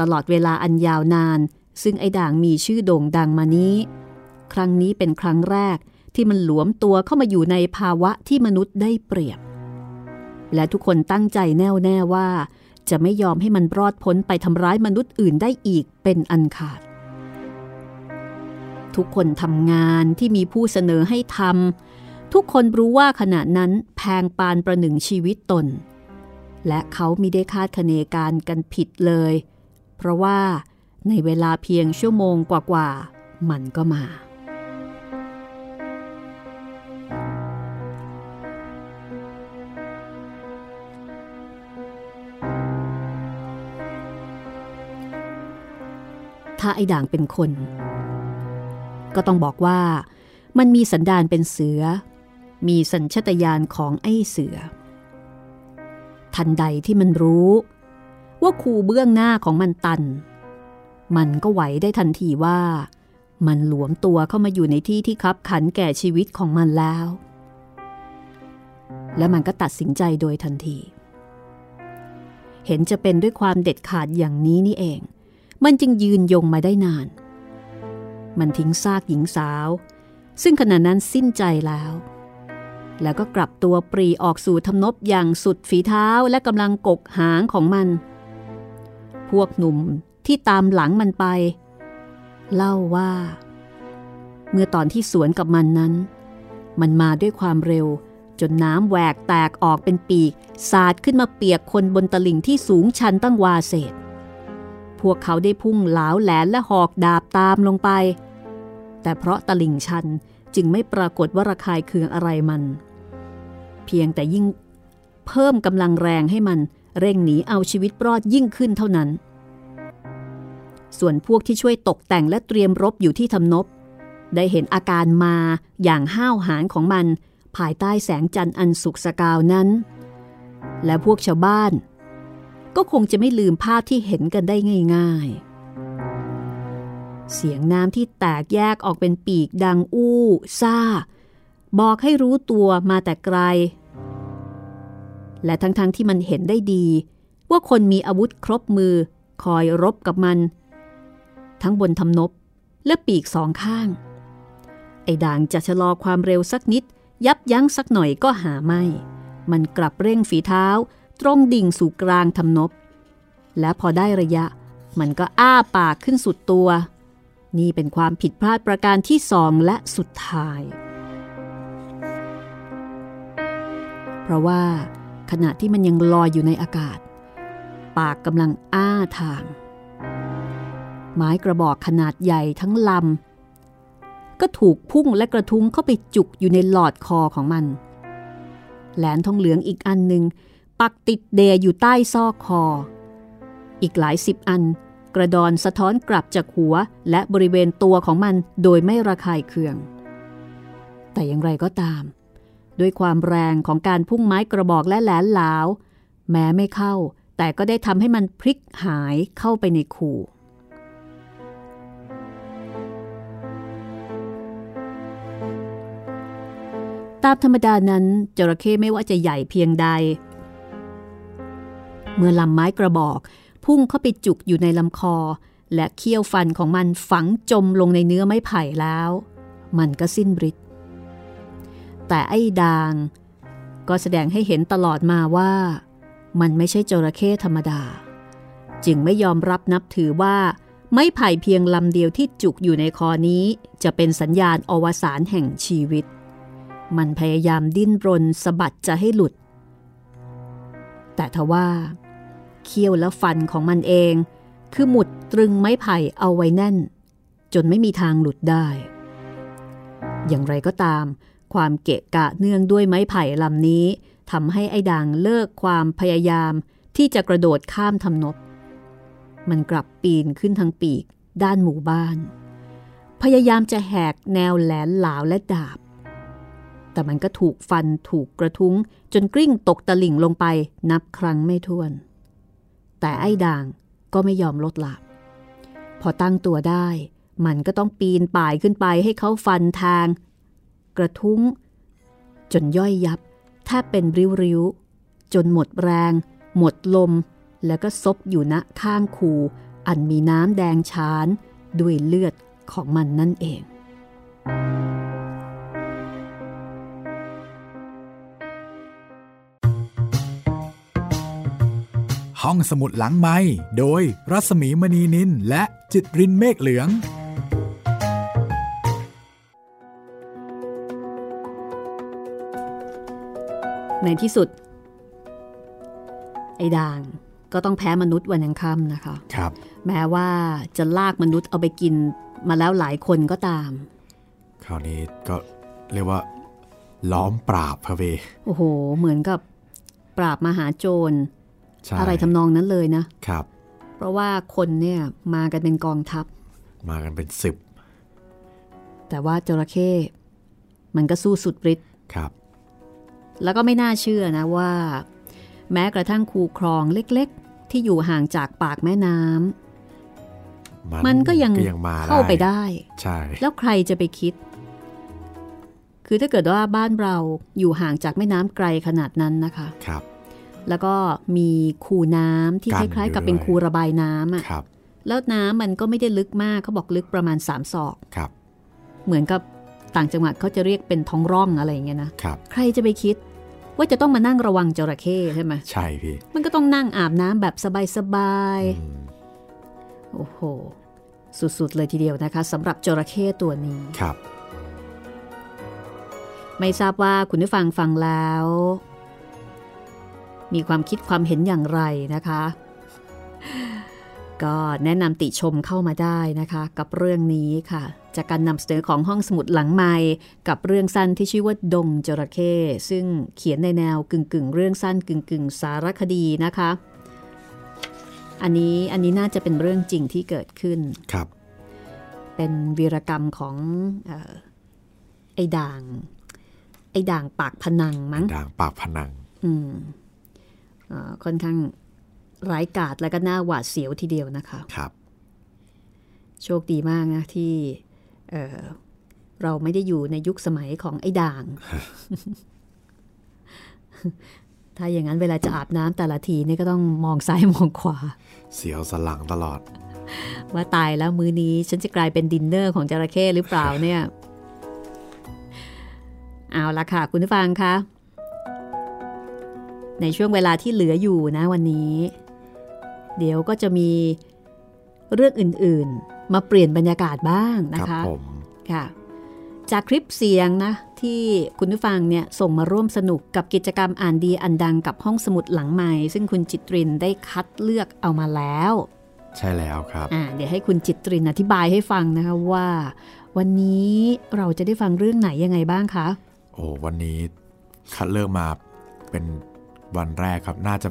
ตลอดเวลาอันยาวนาน ซึ่งไอ้ด่างมีชื่อโด่งดังมานี้ ครั้งนี้เป็นครั้งแรกที่มันหลวมตัวเข้ามาอยู่ในภาวะที่มนุษย์ได้เปรียบ และทุกคนตั้งใจแน่วแน่ว่า จะไม่ยอมให้มันรอดพ้นไปทำร้ายมนุษย์อื่นได้อีกเป็นอันขาด ทุกคนทำงานที่มีผู้เสนอให้ทำทุกคนรู้ว่าขณะนั้นแพงปานประหนึ่งชีวิตตน และเขามิได้คาดคะเนการกันผิดเลย เพราะว่าในเวลาเพียงชั่วโมงกว่าๆมันก็มา ถ้าไอ้ด่างเป็นคน ก็ต้องบอกว่า มันมีสันดานเป็นเสือ มีสัญชตาตญาณของไอ้เสือ ทันใดที่มันรู้ ว่าคูเบื้องหน้าของมันตัน มันก็ไหวได้ทันทีว่า มันหลวมตัวเข้ามาอยู่ในที่ที่คับขันแก่ชีวิตของมันแล้ว และมันก็ตัดสินใจโดยทันทีเห็นจะเป็นด้วยความเด็ดขาดอย่างนี้นี่เอง มันจึงยืนยงมาได้นาน มันทิ้งซากหญิงสาว ซึ่งขณะนั้นสิ้นใจแล้ว แล้วก็กลับตัวปรีออกสู่ทำนบอย่างสุดฝีเท้าและกำลังกกหางของมัน พวกหนุ่มที่ตามหลังมันไป เล่าว่า เมื่อตอนที่สวนกับมันนั้น มันมาด้วยความเร็วจนน้ำแหวกแตกออกเป็นปีก สาดขึ้นมาเปียกคนบนตลิ่งที่สูงชันตั้งวาเศษ วกเขาได้พุ่งหลาวแหลนและหอกดาบตามลงไป แต่เพราะตลิ่งชันจึงไม่ปรากฏว่าระคายเคืองอะไรมัน เพียงแต่ยิ่งเพิ่มกำลังแรงให้มันเร่งหนีเอาชีวิตรอดยิ่งขึ้นเท่านั้น ส่วนพวกที่ช่วยตกแต่งและเตรียมรบอยู่ที่ทำนบ ได้เห็นอาการมาอย่างห้าวหาญของมัน ภายใต้แสงจันทร์อันสุกสกาวนั้น และพวกชาวบ้าน ก็คงจะไม่ลืมภาพที่เห็นกันได้ง่าย ๆ เสียงน้ำที่แตกแยกออกเป็นปีกดังอู้ซ่า บอกให้รู้ตัวมาแต่ไกล และทั้งๆทที่มันเห็นได้ดี ว่าคนมีอาวุธครบมือ คอยรบกับมัน ทั้งบนทำนบและปีกสองข้าง ไอ้ด่างจะชะลอความเร็วสักนิด ยับยั้งสักหน่อยก็หาไม่ มันกลับเร่งฝีเท้า ตรงดิ่งสู่กลางทำนบ และพอได้ระยะ มันก็อ้าปากขึ้นสุดตัว นี่เป็นความผิดพลาดประการที่สองและสุดท้าย เพราะว่าขณะที่มันยังลอยอยู่ในอากาศ ปากกำลังอ้าทาง ไม้กระบอกขนาดใหญ่ทั้งลำ ก็ถูกพุ่งและกระทุ้งเข้าไปจุกอยู่ในหลอดคอของมัน แหลนทองเหลืองอีกอันหนึ่ง ปักติดเดอยู่ใต้ซอกคอ อีกหลายสิบอัน กระดอนสะท้อนกลับจากหัวและบริเวณตัวของมันโดยไม่ระคายเคือง แต่อย่างไรก็ตาม ด้วยความแรงของการพุ่งไม้กระบอกและแหลนหลาว แม้ไม่เข้า แต่ก็ได้ทำให้มันพลิกหายเข้าไปในคูตามธรรมดานั้นจระเข้ไม่ว่าจะใหญ่เพียงใด เมื่อลำไม้กระบอก พุ่งเข้าไปจุกอยู่ในลำคอ และเคี้ยวฟันของมันฝังจมลงในเนื้อไม้ไผ่แล้ว มันก็สิ้นฤทธิ์แต่ไอ้ดาง ก็แสดงให้เห็นตลอดมาว่า มันไม่ใช่จระเข้ธรรมดา จึงไม่ยอมรับนับถือว่าไม้ไผ่เพียงลำเดียวที่จุกอยู่ในคอนี้ จะเป็นสัญญาณอวสานแห่งชีวิต มันพยายามดิ้นรนสะบัดจะให้หลุด แต่ทว่า เขี้ยวและฟันของมันเอง คือหมุดตรึงไม้ไผ่เอาไว้แน่น จนไม่มีทางหลุดได้ อย่างไรก็ตาม ความเกะกะเนื่องด้วยไม้ไผ่ลำนี้ทำให้ไอ้ด่างเลิกความพยายามที่จะกระโดดข้ามทำนบ มันกลับปีนขึ้นทางปีกด้านหมู่บ้าน พยายามจะแหกแนวแหลนหลาวและดาบ แต่มันก็ถูกฟันถูกกระทุ้งจนกลิ้งตกตะลิ่งลงไปนับครั้งไม่ถ้วน แต่ไอ้ด่างก็ไม่ยอมลดละ พอตั้งตัวได้ มันก็ต้องปีนป่ายขึ้นไปให้เขาฟันทาง กระทุ้ง จนย่อยยับแทบเป็นริ้วๆ จนหมดแรง หมดลม แล้วก็ซบอยู่ณข้างคูอันมีน้ำแดงฉาน ด้วยเลือดของมันนั่นเอง ห้องสมุดหลังไม้โดยรัสมีมณีนินและจิตรินเมฆเหลือง ในที่สุด ไอ้ด่างก็ต้องแพ้มนุษย์วันยังค่ำนะคะครับ แม้ว่าจะลากมนุษย์เอาไปกินมาแล้วหลายคนก็ตาม คราวนี้ก็เรียกว่า ล้อมปราบพระเว โอ้โห เหมือนกับปราบมหาโจรใช่ อะไรทำนองนั้นเลยนะครับ เพราะว่าคนเนี่ยมากันเป็นกองทัพ มากันเป็นสิบแต่ว่าจระเข้มันก็สู้สุดฤทธิ์ครับ แล้วก็ไม่น่าเชื่อนะว่า แม้กระทั่งคูคลองเล็กๆ ที่อยู่ห่างจากปากแม่น้ำมันก็ยังมาเข้าไปได้ใช่แล้วใครจะไปคิด คือถ้าเกิดว่าบ้านเราอยู่ห่างจากแม่น้ำไกลขนาดนั้นนะคะครับ แล้วก็มีคูน้ำที่กั้คนล้ายๆ กับอยู่เป็นด้วยคูระบายน้ำอะครับแล้วน้ำมันก็ไม่ได้ลึกมากเขาบอกลึกประมาณสามศอกครับ เหมือนกับต่างจังหวัดเขาจะเรียกเป็นท้องร่องอะไรอย่างเงี้ยนะครับใครจะไปคิด ว่าจะต้องมานั่งระวังจระเข้ใช่ไหมใช่พี่มันก็ต้องนั่งอาบน้ำแบบสบายอืมๆโอ้โห สุดๆเลยทีเดียวนะคะสำหรับจระเข้ตัวนี้ครับ ไม่ทราบว่าคุณผู้ฟังฟังแล้ว มีความคิดความเห็นอย่างไรนะคะ ก็แนะนำติชมเข้ามาได้นะคะ กับเรื่องนี้ค่ะ จากการนำเสนอของห้องสมุดหลังไม้กับเรื่องสั้นที่ชื่อว่าดงจระเข้ซึ่งเขียนในแนวกึ่งกึ่งๆเรื่องสั้นกึ่งกึ่งๆ สารคดีนะคะ อันนี้อันนี้น่าจะเป็นเรื่องจริงที่เกิดขึ้นครับ เป็นวีรกรรมของเออไอ้ด่างไอ้ด่างปากพนังมั้งด่างปากพนัง อืมเอ่อ ค่อนข้างร้ายกาจและก็น่าหวาดเสียวทีเดียวนะคะครับ โชคดีมากนะที่เอ่อเราไม่ได้อยู่ในยุคสมัยของไอ้ด่าง ถ้าอย่างนั้นเวลาจะอาบน้ำแต่ละทีนี่ก็ต้องมองซ้ายมองขวา เสียวสนหลังตลอด ว่าตายแล้วมื้อนี้ฉันจะกลายเป็นดินเนอร์ของจระเข้หรือเปล่าเนี่ย เอาละค่ะ คุณผู้ฟังคะ ในช่วงเวลาที่เหลืออยู่นะวันนี้ เดี๋ยวก็จะมีเรื่องอื่นๆ มาเปลี่ยนบรรยากาศบ้างนะครัคะผมค่ะจากคลิปเสียงนะ ที่คุณผู้ฟังเนี่ยส่งมาร่วมสนุกกับกิจกรรมอ่านดีอันดังกับห้องสมุดหลังใหม่ ซึ่งคุณจิตรินได้คัดเลือกเอามาแล้ว ใช่แล้วครับอ่าเดี๋ยวให้คุณจิตรินอธิบายให้ฟังนะคะว่า วันนี้เราจะได้ฟังเรื่องไหนยังไงบ้างคะโอ้วันนี้คัดเลือกมาเป็น วันแรกครับ น่าจะ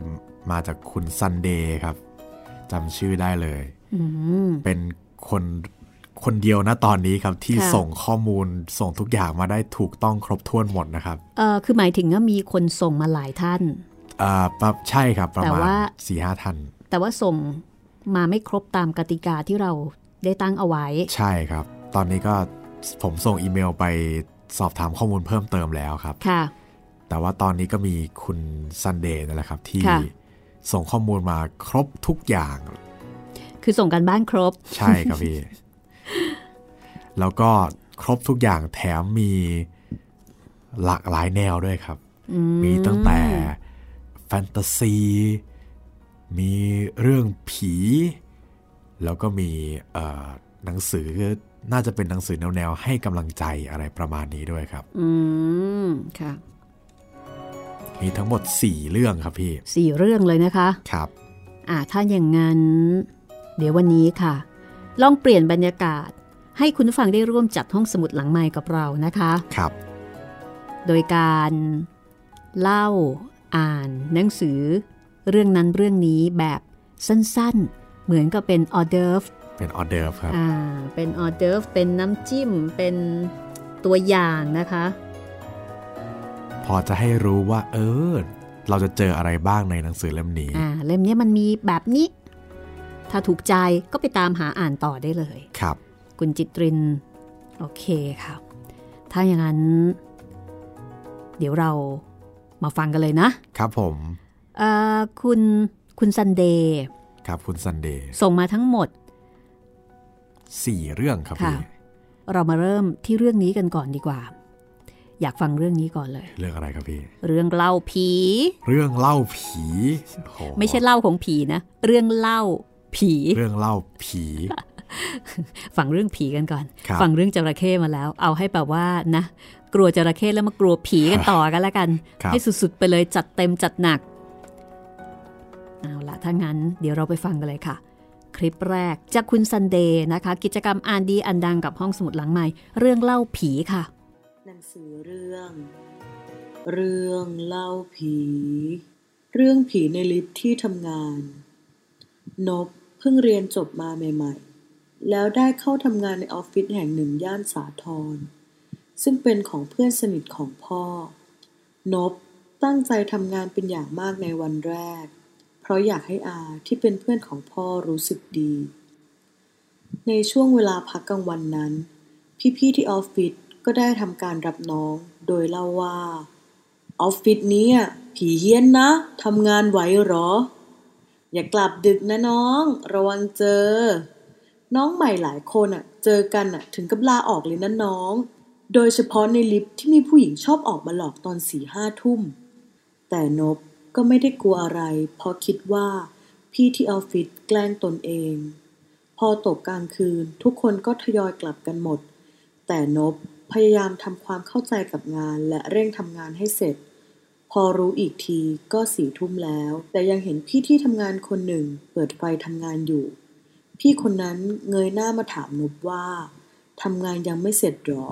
มาจากคุณซันเดย์ครับจำชื่อได้เลยอืมเป็นคนคนเดียวนะตอนนี้ครับที่ค่ะส่งข้อมูลส่งทุกอย่างมาได้ถูกต้องครบถ้วนหมดนะครับเออคือหมายถึงว่ามีคนส่งมาหลายท่านอ่าปะใช่ครับประแต่มาณว่าสี่ห้าท่าน แต่ว่าส่งมาไม่ครบตามกติกาที่เราได้ตั้งเอาไว้ ใช่ครับ ตอนนี้ก็ผมส่งอีเมลไปสอบถามข้อมูลเพิ่มเติมแล้วครับ ค่ะ แต่ว่าตอนนี้ก็มีคุณซันเดย์นั่นแหละครับ ที่ค่ะส่งข้อมูลมาครบทุกอย่าง คือส่งกันบ้านครบ ใช่ครับพี่ แล้วก็ครบทุกอย่างแถมมีหลากหลายแนวด้วยครับอืมีตั้งแต่แฟนตาซี มีเรื่องผี แล้วก็มีเอ่อหนังสือน่าจะเป็นหนังสือแนวๆให้กำลังใจอะไรประมาณนี้ด้วยครับ อืม ค่ะ มีทั้งหมด 4 เรื่องครับพี่สี่เรื่องเลยนะคะ ครับ อ่าถ้าอย่างนั้น เดี๋ยววันนี้ค่ะ ลองเปลี่ยนบรรยากาศ ให้คุณผู้ฟังได้ร่วมจัดห้องสมุดหลังไมค์กับเรานะคะ ครับ โดยการเล่า อ่าน หนังสือ เรื่องนั้นเรื่องนี้แบบสั้นๆ เหมือนกับเป็นออเดิร์ฟเป็นออเดอร์ฟครับ อ่า เป็นออเดิร์ฟเป็นน้ำจิ้ม เป็นตัวอย่างนะคะ พอจะให้รู้ว่า เออ เราจะเจออะไรบ้างในหนังสือเล่มนี้อ่าเล่มนี้มันมีแบบนี้ ถ้าถูกใจก็ไปตามหาอ่านต่อได้เลย ครับ คุณจิตริน โอเคค่ะถ้าอย่างนั้น เดี๋ยวเรามาฟังกันเลยนะ ครับผมเอ่อคุณคุณซันเดย์ครับคุณซันเดย์ส่งมาทั้งหมดสี่เรื่องครับค่ะพี่เรามาเริ่มที่เรื่องนี้กันก่อนดีกว่า อยากฟังเรื่องนี้ก่อนเลย เรื่องอะไรครับพี่ เรื่องเล่าผี เรื่องเล่าผีโหไม่ใช่เล่าของผีนะ เรื่องเล่าผี เรื่องเล่าผี ฟังเรื่องผีกันก่อนครับฟังเรื่องจระเข้มาแล้ว เอาให้แบบว่านะ กลัวจระเข้แล้วมากลัวผีกันต่อกันแล้วกันครับให้สุดๆไปเลยจัดเต็มจัดหนัก เอาละถ้างั้นเดี๋ยวเราไปฟังกันเลยค่ะคลิปแรกจากคุณซันเดย์นะคะ กิจกรรมอ่านดีอันดังกับห้องสมุดหลังใหม่ เรื่องเล่าผีค่ะหนัง สือเรื่อง เรื่องเล่าผี เรื่องผีในลิฟต์ที่ทำงาน นบเพิ่งเรียนจบมาใหม่ ๆ แล้วได้เข้าทำงานในออฟฟิศแห่งหนึ่งย่านสาทรซึ่งเป็นของเพื่อนสนิทของพ่อ นบตั้งใจทำงานเป็นอย่างมากในวันแรก เพราะอยากให้อาที่เป็นเพื่อนของพ่อรู้สึกดี ในช่วงเวลาพักกลางวันนั้น พี่ๆที่ออฟฟิศ ก็ได้ทำการรับน้อง โดยเล่าว่าออฟฟิศนี้ผีเฮี้ยนนะทำงานไหวหรอ อย่ากลับดึกนะน้อง ระวังเจอ น้องใหม่หลายคนอะเจอกันอะถึงกับลาออกเลยนะน้อง โดยเฉพาะในลิฟต์ที่มีผู้หญิงชอบออกมาหลอกตอนสี่ห้าทุ่ม แต่นบก็ไม่ได้กลัวอะไร เพราะคิดว่าพี่ที่ออฟฟิศแกล้งตนเอง พอตกกลางคืนทุกคนก็ทยอยกลับกันหมด แต่นบ พยายามทำความเข้าใจกับงานและเร่งทำงานให้เสร็จ พอรู้อีกทีก็สี่ทุ่มแล้ว แต่ยังเห็นพี่ที่ทำงานคนหนึ่ง เปิดไฟทำงานอยู่ พี่คนนั้นเงยหน้ามาถามนบว่าทำงานยังไม่เสร็จหรอ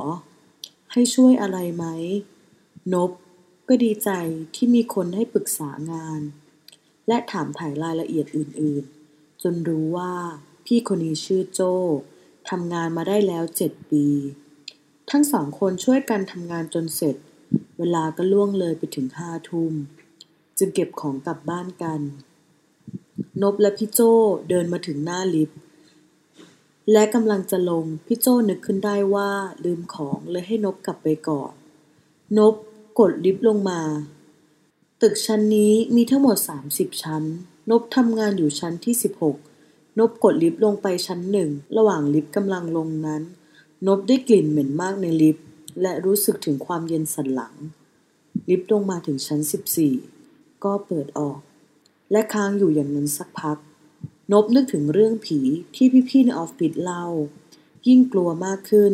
ให้ช่วยอะไรไหม นบ ก็ดีใจที่มีคนให้ปรึกษางาน และถามถ่ายรายละเอียดอื่นๆ จนรู้ว่าพี่คนนี้ชื่อโจ้ทำงานมาได้แล้วเจ็ดปี ทั้งสองคนช่วยกันทำงานจนเสร็จ เวลาก็ล่วงเลยไปถึงห้าทุ่ม จึงเก็บของกลับบ้านกัน นบและพี่โจเดินมาถึงหน้าลิฟต์และกำลังจะลง พี่โจนึกขึ้นได้ว่าลืมของเลยให้นบกลับไปก่อน นบกดลิฟต์ลงมา ตึกชั้นนี้มีทั้งหมด 30 ชั้น นบทำงานอยู่ชั้นที่ 16 นบกดลิฟต์ลงไปชั้นหนึ่ง ระหว่างลิฟต์กำลังลงนั้น นบได้กลิ่นเหม็นมากในลิฟต์และรู้สึกถึงความเย็นสันหลัง ลิฟต์ลงมาถึงชั้น 14 ก็เปิดออก และค้างอยู่อย่างนั้นสักพัก นบนึกถึงเรื่องผีที่พี่ๆในออฟฟิศเล่า ยิ่งกลัวมากขึ้น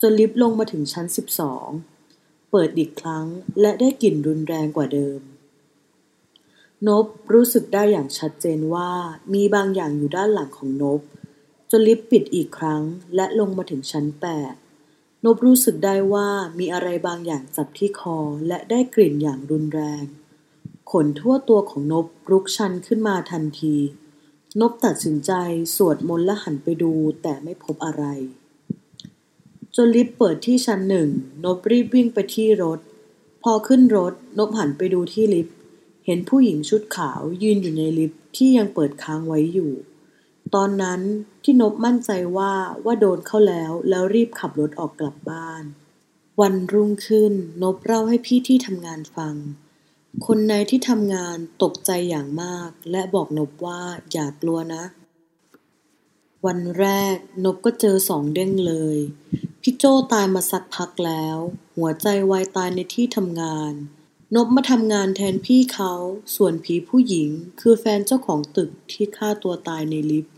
จนลิฟต์ลงมาถึงชั้น 12 เปิดอีกครั้งและได้กลิ่นรุนแรงกว่าเดิม นบรู้สึกได้อย่างชัดเจนว่ามีบางอย่างอยู่ด้านหลังของนบ จนลิฟต์ปิดอีกครั้งและลงมาถึงชั้น8นบรู้สึกได้ว่ามีอะไรบางอย่างจับที่คอและได้กลิ่นอย่างรุนแรง ขนทั่วตัวของนบลุกชันขึ้นมาทันที นบตัดสินใจสวดมนต์และหันไปดูแต่ไม่พบอะไร จนลิฟต์เปิดที่ชั้นหนึ่งนบรีบวิ่งไปที่รถ พอขึ้นรถนบหันไปดูที่ลิฟต์เห็นผู้หญิงชุดขาวยืนอยู่ในลิฟต์ที่ยังเปิดค้างไว้อยู่ ตอนนั้นที่นบมั่นใจว่าว่าโดนเข้าแล้วแล้วรีบขับรถออกกลับบ้าน วันรุ่งขึ้นนบเล่าให้พี่ที่ทำงานฟัง คนในที่ทำงานตกใจอย่างมาก และบอกนบว่าอย่ากลัวนะ วันแรกนบก็เจอสองเด้งเลย พี่โจ้ตายมาสักพักแล้ว หัวใจวายตายในที่ทำงาน นบมาทำงานแทนพี่เขาส่วนผีผู้หญิง คือแฟนเจ้าของตึกที่ฆ่าตัวตายในลิฟต์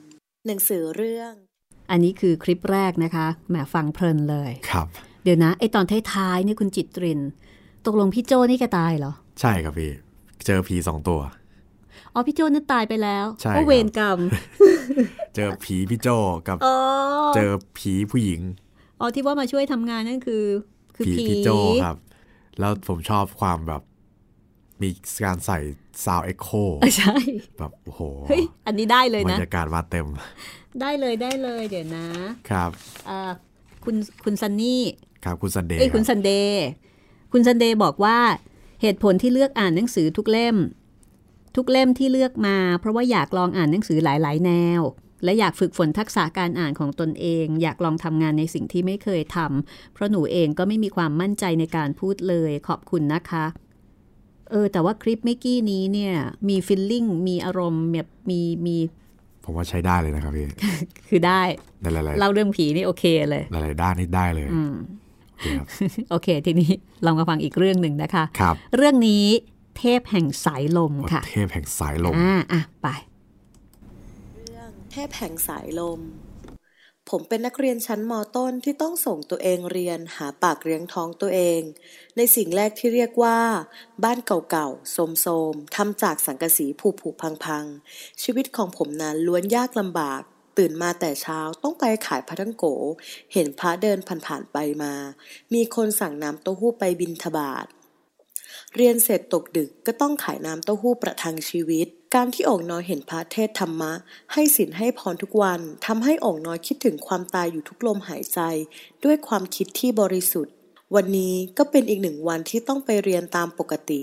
หนังสือเรื่อง อันนี้คือคลิปแรกนะคะแหมฟังเพลินเลยครับ เดี๋ยวนะไอตอนท้ายๆนี่คุณจิตริน ตกลงพี่โจนี่แกตายเหรอ ใช่ครับพี่เจอผีสองตัวอ๋อพี่โจนั่นตายไปแล้วใช่โอ้ครับเวรกรรม เจอผีพี่โจกับอ๋อเจอผีผู้หญิงอ๋อที่ว่ามาช่วยทำงานนั่นคือ คือผีผีพี่โจครับ แล้วผมชอบความแบบ มีการใส่ซาวเอ็กโคเออใช่แบบโอ้โหเฮ้ยอันนี้ได้เลยบรนะรยากาศมาเต็ม ได้เลยได้เลยเดี๋ยวนะ ครับเอ่อคุณคุณซันนี่ครับคุณซันเดย์เอ้ยคุณรับซันเดย์คุณซันเดย์บอกว่าเหตุผลที่เลือกอ่านหนังสือทุกเล่ม ทุกเล่มที่เลือกมา เพราะว่าอยากลองอ่านหนังสือหลาย ๆ แนว และอยากฝึกฝนทักษะการอ่านของตนเอง อยากลองทำงานในสิ่งที่ไม่เคยทำเพราะหนูเองก็ไม่มีความมั่นใจในการพูดเลยขอบคุณนะคะ เออ แต่ว่าคลิปเมื่อกี้นี้เนี่ย มีฟิลลิ่งมีอารมณ์แบบมีมีผมว่าใช้ได้เลยนะครับพี่ คือได้ในหลายเล่าเรื่องผีนี่โอเคเลยๆหลายๆด้านนี่ได้เลยอืมโอเคครับโอเค ทีนี้ลองมาฟังอีกเรื่องหนึ่งนะคะครับเรื่องนี้เทพแห่งสายลมค่ะ เทพแห่งสายลมอ่าอะไป เรื่องเทพแห่งสายลม ผมเป็นนักเรียนชั้นมต้นที่ต้องส่งตัวเองเรียนหาปากเลี้ยงท้องตัวเอง ในสิ่งแรกที่เรียกว่า บ้านเก่าๆโสมๆทำจากสังกะสีผุผุพังๆ ชีวิตของผมนั้นล้วนยากลำบาก ตื่นมาแต่เช้าต้องไปขายพะทังโก เห็นพระเดินผ่านๆไปมา มีคนสั่งน้ำเต้าหู้ไปบินทบาทเรียนเสร็จตกดึกก็ต้องขายน้ำเต้าหู้ประทังชีวิต การที่องค์น้อยเห็นพระเทศธรรมะ ให้ศีลให้พรทุกวันทำให้องค์น้อยคิดถึงความตายอยู่ทุกลมหายใจ ด้วยความคิดที่บริสุทธิ์ วันนี้ก็เป็นอีกหนึ่งวันที่ต้องไปเรียนตามปกติ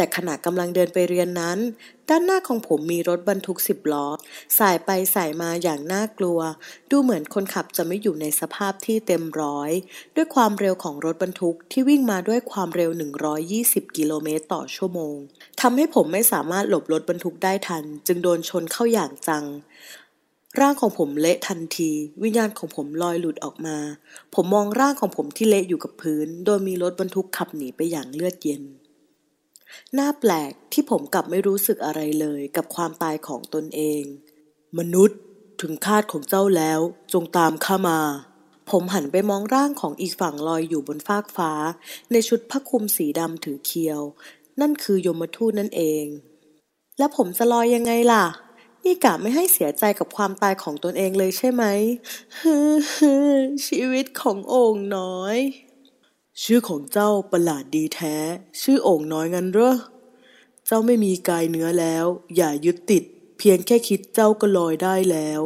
แต่ขณะกำลังเดินไปเรียนนั้น ด้านหน้าของผมมีรถบรรทุกสิบล้อ สายไปสายมาอย่างน่ากลัว ดูเหมือนคนขับจะไม่อยู่ในสภาพที่เต็มร้อย ด้วยความเร็วของรถบรรทุกที่วิ่งมาด้วยความเร็ว 120 กิโลเมตรต่อชั่วโมงทำให้ผมไม่สามารถหลบรถบรรทุกได้ทัน จึงโดนชนเข้าอย่างจังร่างของผมเละทันที วิญญาณของผมลอยหลุดออกมา ผมมองร่างของผมที่เละอยู่กับพื้น โดยมีรถบรรทุกขับหนีไปอย่างเลือดเย็น น่าแปลกที่ผมกลับไม่รู้สึกอะไรเลยกับความตายของตนเอง มนุษย์ถึงคาดของเจ้าแล้ว จงตามข้ามา ผมหันไปมองร่างของอีกฝั่งลอยอยู่บนฟากฟ้า ในชุดผ้าคลุมสีดำถือเคียว นั่นคือยมทูตนั่นเอง แล้วผมจะลอยยังไงล่ะ นี่กะไม่ให้เสียใจกับความตายของตนเองเลยใช่ไหมฮึฮึชีวิตของโอ่งน้อย ชื่อของเจ้าประหลาดดีแท้ ชื่อโอ่งน้อยงั้นเหรอ เจ้าไม่มีกายเนื้อแล้ว อย่ายึดติด เพียงแค่คิดเจ้าก็ลอยได้แล้ว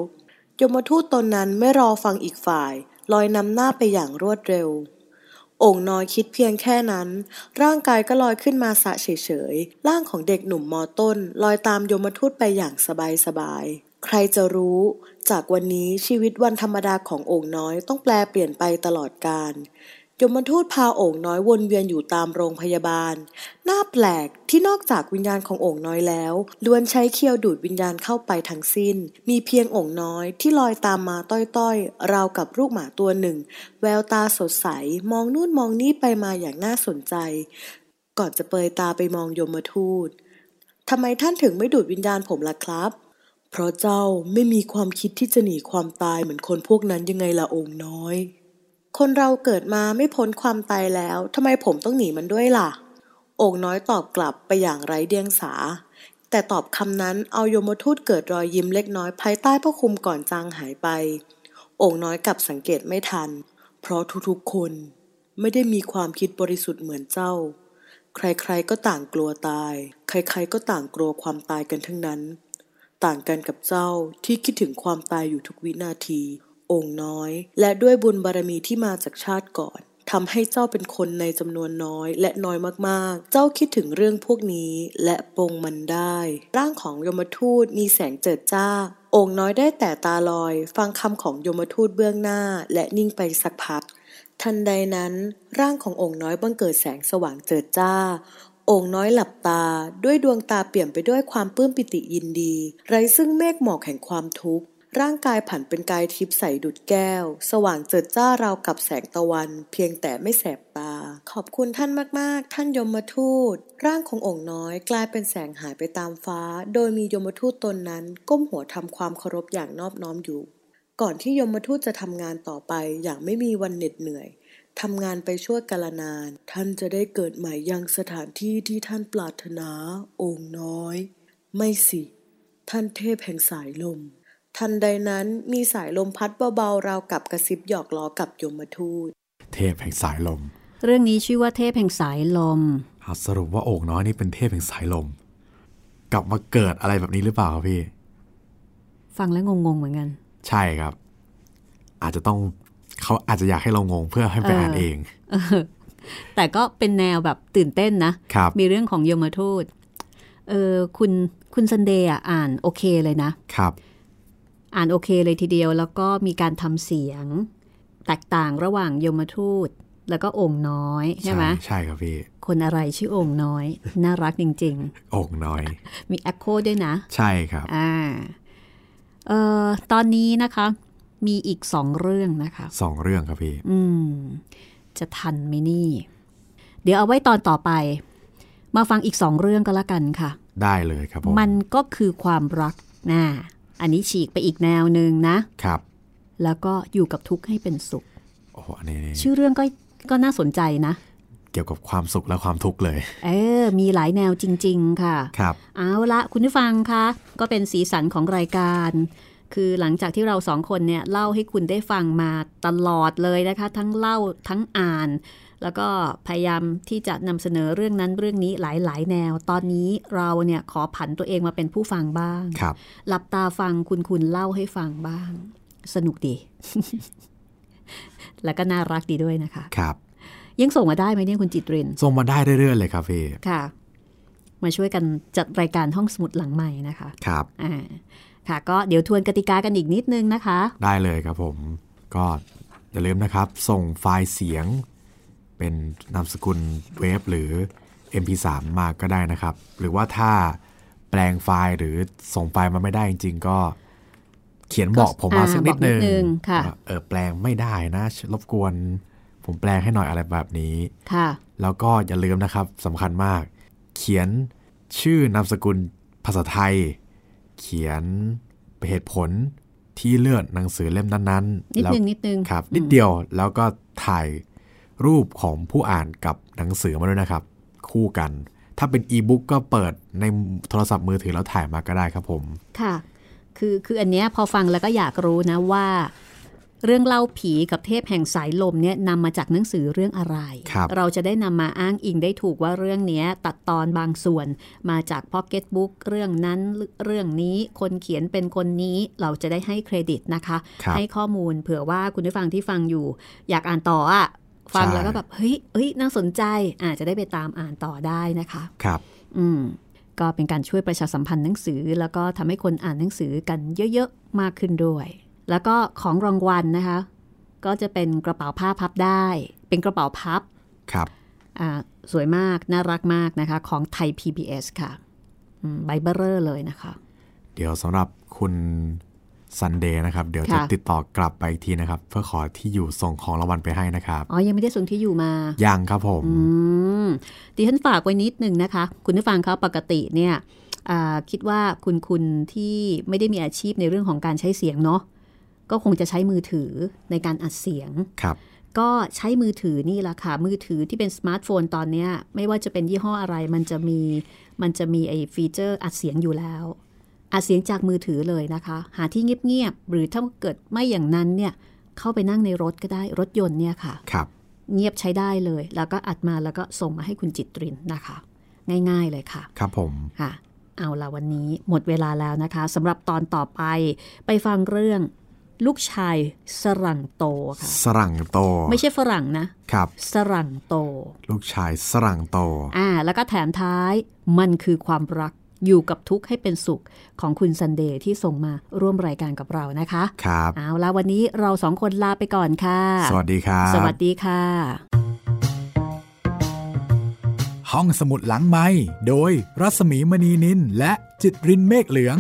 ยมทูตตนนั้นไม่รอฟังอีกฝ่าย ลอยนำหน้าไปอย่างรวดเร็ว โอ่งน้อยคิดเพียงแค่นั้น ร่างกายก็ลอยขึ้นมาสะเฉยๆ ร่างของเด็กหนุ่มมอต้น ลอยตามยมทูตไปอย่างสบายๆ ใครจะรู้ จากวันนี้ชีวิตวันธรรมดาของโอ่งน้อยต้องแปลเปลี่ยนไปตลอดกาล ยมทูตพาโอ่งน้อยวนเวียนอยู่ตามโรงพยาบาล น่าแปลกที่นอกจากวิญญาณของโอ่งน้อยแล้วล้วนใช้เคียวดูดวิญญาณเข้าไปทั้งสิ้น มีเพียงโอ่งน้อยที่ลอยตามมาต้อยๆ ราวกับลูกหมาตัวหนึ่ง แววตาสดใส มองนู่นมองนี่ไปมาอย่างน่าสนใจ ก่อนจะเปยตาไปมองยมทูตทำไมท่านถึงไม่ดูดวิญญาณผมล่ะครับ เพราะเจ้าไม่มีความคิดที่จะหนีความตายเหมือนคนพวกนั้นยังไงล่ะโอ่งน้อย คนเราเกิดมาไม่พ้นความตายแล้วทำไมผมต้องหนีมันด้วยล่ะ โอ่งน้อยตอบกลับไปอย่างไร้เดียงสา แต่ตอบคำนั้นเอายมทูตเกิดรอยยิ้มเล็กน้อยภายใต้ผ้าคลุมก่อนจางหายไป โอ่งน้อยกลับสังเกตไม่ทัน เพราะทุกๆคนไม่ได้มีความคิดบริสุทธิ์เหมือนเจ้า ใครๆก็ต่างกลัวตาย ใครๆก็ต่างกลัวความตายกันทั้งนั้น ต่างกันกับเจ้าที่คิดถึงความตายอยู่ทุกวินาที องค์น้อย และด้วยบุญบารมีที่มาจากชาติก่อนทำให้เจ้าเป็นคนในจำนวนน้อยและน้อยมากๆ เจ้าคิดถึงเรื่องพวกนี้และปรงมันได้ ร่างของยมทูตมีแสงเจิดจ้า องค์น้อยได้แต่ตาลอย ฟังคำของยมทูตเบื้องหน้า และนิ่งไปสักพัก ทันใดนั้น ร่างขององค์น้อยบังเกิดแสงสว่างเจิดจ้า องค์น้อยหลับตา ด้วยดวงตาเปี่ยมไปด้วยความปลื้มปิติยินดี ไรซึ่งเมฆหมอกแห่งความทุกข์ ร่างกายผันเป็นกายทิพย์ใสดุดแก้ว สว่างเจิดจ้าราวกับแสงตะวัน เพียงแต่ไม่แสบตา ขอบคุณท่านมาก ๆ ท่านยมทูต ร่างขององค์น้อยกลายเป็นแสงหายไปตามฟ้า โดยมียมทูตตนนั้นก้มหัวทำความเคารพอย่างนอบน้อมอยู่ ก่อนที่ยมทูตจะทำงานต่อไปอย่างไม่มีวันเหน็ดเหนื่อยทำงานไปชั่วกาลนาน ท่านจะได้เกิดใหม่ยังสถานที่ที่ท่านปรารถนา องค์น้อย ไม่สิ ท่านเทพแห่งสายลม ทันใดนั้นมีสายลมพัดเบาๆราวกับกระซิบหยอกล้อกับยมทูต เทพแห่งสายลม เรื่องนี้ชื่อว่าเทพแห่งสายลมสรุปว่าโอ่งน้อยนี่เป็นเทพแห่งสายลม กลับมาเกิดอะไรแบบนี้หรือเปล่าครับพี่ ฟังแล้วงงๆเหมือนกัน ใช่ครับ อาจจะต้องเขาอาจจะอยากให้เรางงเพื่อให้ไปอ่านเองแต่ก็เป็นแนวแบบตื่นเต้นนะ มีเรื่องของยมทูต เออคุณคุณซันเดย์อ่านโอเคเลยนะ ครับ อ่านโอเคเลยทีเดียว แล้วก็มีการทำเสียง แตกต่างระหว่างยมทูต แล้วก็องค์น้อยใช่ไหมใช่ครับพี่คนอะไรชื่อองค์น้อย น่ารักจริง ๆ องค์น้อย มีแอคโคด้วยนะ ใช่ครับอ่าเอ่อตอนนี้นะคะ มีอีกสองเรื่องนะคะสองเรื่องครับพี่อืม จะทันไหมนี่ เดี๋ยวเอาไว้ตอนต่อไป มาฟังอีกสองเรื่องก็แล้วกันค่ะ ได้เลยครับผมมันก็คือความรักนะ อันนี้ฉีกไปอีกแนวหนึ่งนะครับ แล้วก็อยู่กับทุกข์ให้เป็นสุขโอ้โหอันนี้ชื่อเรื่องก็ก็น่าสนใจนะ เกี่ยวกับความสุขและความทุกข์เลย เออ มีหลายแนวจริง ๆ ค่ะ ครับ เอาละคุณผู้ฟังคะก็เป็นสีสันของรายการ คือหลังจากที่เราสองคนเนี่ยเล่าให้คุณได้ฟังมาตลอดเลยนะคะ ทั้งเล่าทั้งอ่าน แล้วก็พยายามที่จะนำเสนอเรื่องนั้นเรื่องนี้หลาย ๆ แนว ตอนนี้เราเนี่ยขอผันตัวเองมาเป็นผู้ฟังบ้างครับหลับตาฟังคุณคุณเล่าให้ฟังบ้าง สนุกดี แล้วก็น่ารักดีด้วยนะคะ ครับ ยังส่งมาได้ไหมเนี่ยคุณจิตริน ส่งมาได้เรื่อยๆเลยครับพี่ ค่ะ มาช่วยกันจัดรายการห้องสมุดหลังใหม่นะคะ ครับ อ่า ค่ะ ก็เดี๋ยวทวนกติกากันอีกนิดนึงนะคะ ได้เลยครับผม ก็อย่าลืมนะครับ ส่งไฟล์เสียง เป็นนามสกุลเวฟหรือ MP3 มาก็ได้นะครับ หรือว่าถ้าแปลงไฟล์หรือส่งไฟล์มาไม่ได้จริง ๆ ก็เขียนบอกผมมาสักนิดนึงเออแปลงไม่ได้นะรบกวนผมแปลงให้หน่อยอะไรแบบนี้ค่ะ แล้วก็อย่าลืมนะครับสำคัญมาก เขียนชื่อนามสกุลภาษาไทย เขียนเหตุผลที่เลือกหนังสือเล่มนั้นๆนิดนึงนิดนึงครับ นิดเดียวแล้วก็ถ่าย รูปของผู้อ่านกับหนังสือมาด้วยนะครับ คู่กัน ถ้าเป็นอีบุ๊กก็เปิดในโทรศัพท์มือถือแล้วถ่ายมาก็ได้ครับผมค่ะ คือคืออันเนี้ยพอฟังแล้วก็อยากรู้นะว่า เรื่องเล่าผีกับเทพแห่งสายลมเนี่ยนำมาจากหนังสือเรื่องอะไรรเราจะได้นำมาอ้างอิงได้ถูกว่าเรื่องนี้ตัดตอนบางส่วนมาจากพ็อกเก็ตบุ๊กเรื่องนั้นเรื่องนี้คนเขียนเป็นคนนี้เราจะได้ให้เครดิตนะคะให้ข้อมูลเผื่อว่าคุณผู้ฟังที่ฟังอยู่ อยากอ่านต่ออะ ฟังใช่แล้วก็แบบเฮ้ยเฮ้ยน่าสนใจอาจจะได้ไปตามอ่านต่อได้นะคะ ครับ อืมก็เป็นการช่วยประชาสัมพันธ์หนังสือ แล้วก็ทำให้คนอ่านหนังสือกันเยอะๆ มากขึ้นด้วย แล้วก็ของรางวัลนะคะ ก็จะเป็นกระเป๋าผ้าพับได้ เป็นกระเป๋าพับ ครับ อ่า สวยมาก น่ารักมากนะคะ ของไทย PBS ค่ะอืมใบเบอร์เรอร์เลยนะคะ เดี๋ยวสำหรับคุณ ซันเดย์นะครับ เดี๋ยวจะค่ะติดต่อกลับไปอีกทีนะครับ เพื่อขอที่อยู่ส่งของรางวัลไปให้นะครับ อ๋อ ยังไม่ได้ส่งที่อยู่มา ยังครับผมอืมดิฉันฝากไว้นิดนึงนะคะ คุณผู้ฟังเขาปกติเนี่ยอ่าคิดว่าคุณคุณที่ไม่ได้มีอาชีพในเรื่องของการใช้เสียงเนาะก็คงจะใช้มือถือในการอัดเสียงครับก็ใช้มือถือนี่แหละค่ะ มือถือที่เป็นสมาร์ทโฟนตอนเนี้ยไม่ว่าจะเป็นยี่ห้ออะไร มันจะมีมันจะมีไอ้ฟีเจอร์อัดเสียงอยู่แล้ว อัดเสียงจากมือถือเลยนะคะ หาที่เงียบๆหรือถ้าเกิดไม่อย่างนั้นเนี่ยเข้าไปนั่งในรถก็ได้รถยนต์เนี่ยค่ะครับ เงียบใช้ได้เลย แล้วก็อัดมาแล้วก็ส่งมาให้คุณจิตรินนะคะ ง่ายๆเลยค่ะ ครับผมค่ะ เอาละวันนี้หมดเวลาแล้วนะคะสำหรับตอนต่อไป ไปฟังเรื่องลูกชายสรั่งโตค่ะ สรั่งโต ไม่ใช่ฝรั่งนะครับ สรั่งโต ลูกชายสรั่งโต อ่า แล้วก็แถมท้ายมันคือความรัก อยู่กับทุกข์ให้เป็นสุขของคุณซันเดย์ที่ส่งมาร่วมรายการกับเรานะคะ ครับ เอาละวันนี้เราสองคนลาไปก่อนค่ะ สวัสดีครับ สวัสดีค่ะ ห้องสมุดหลังไม้โดยรัสมีมณีนินและจิตรินเมฆเหลือง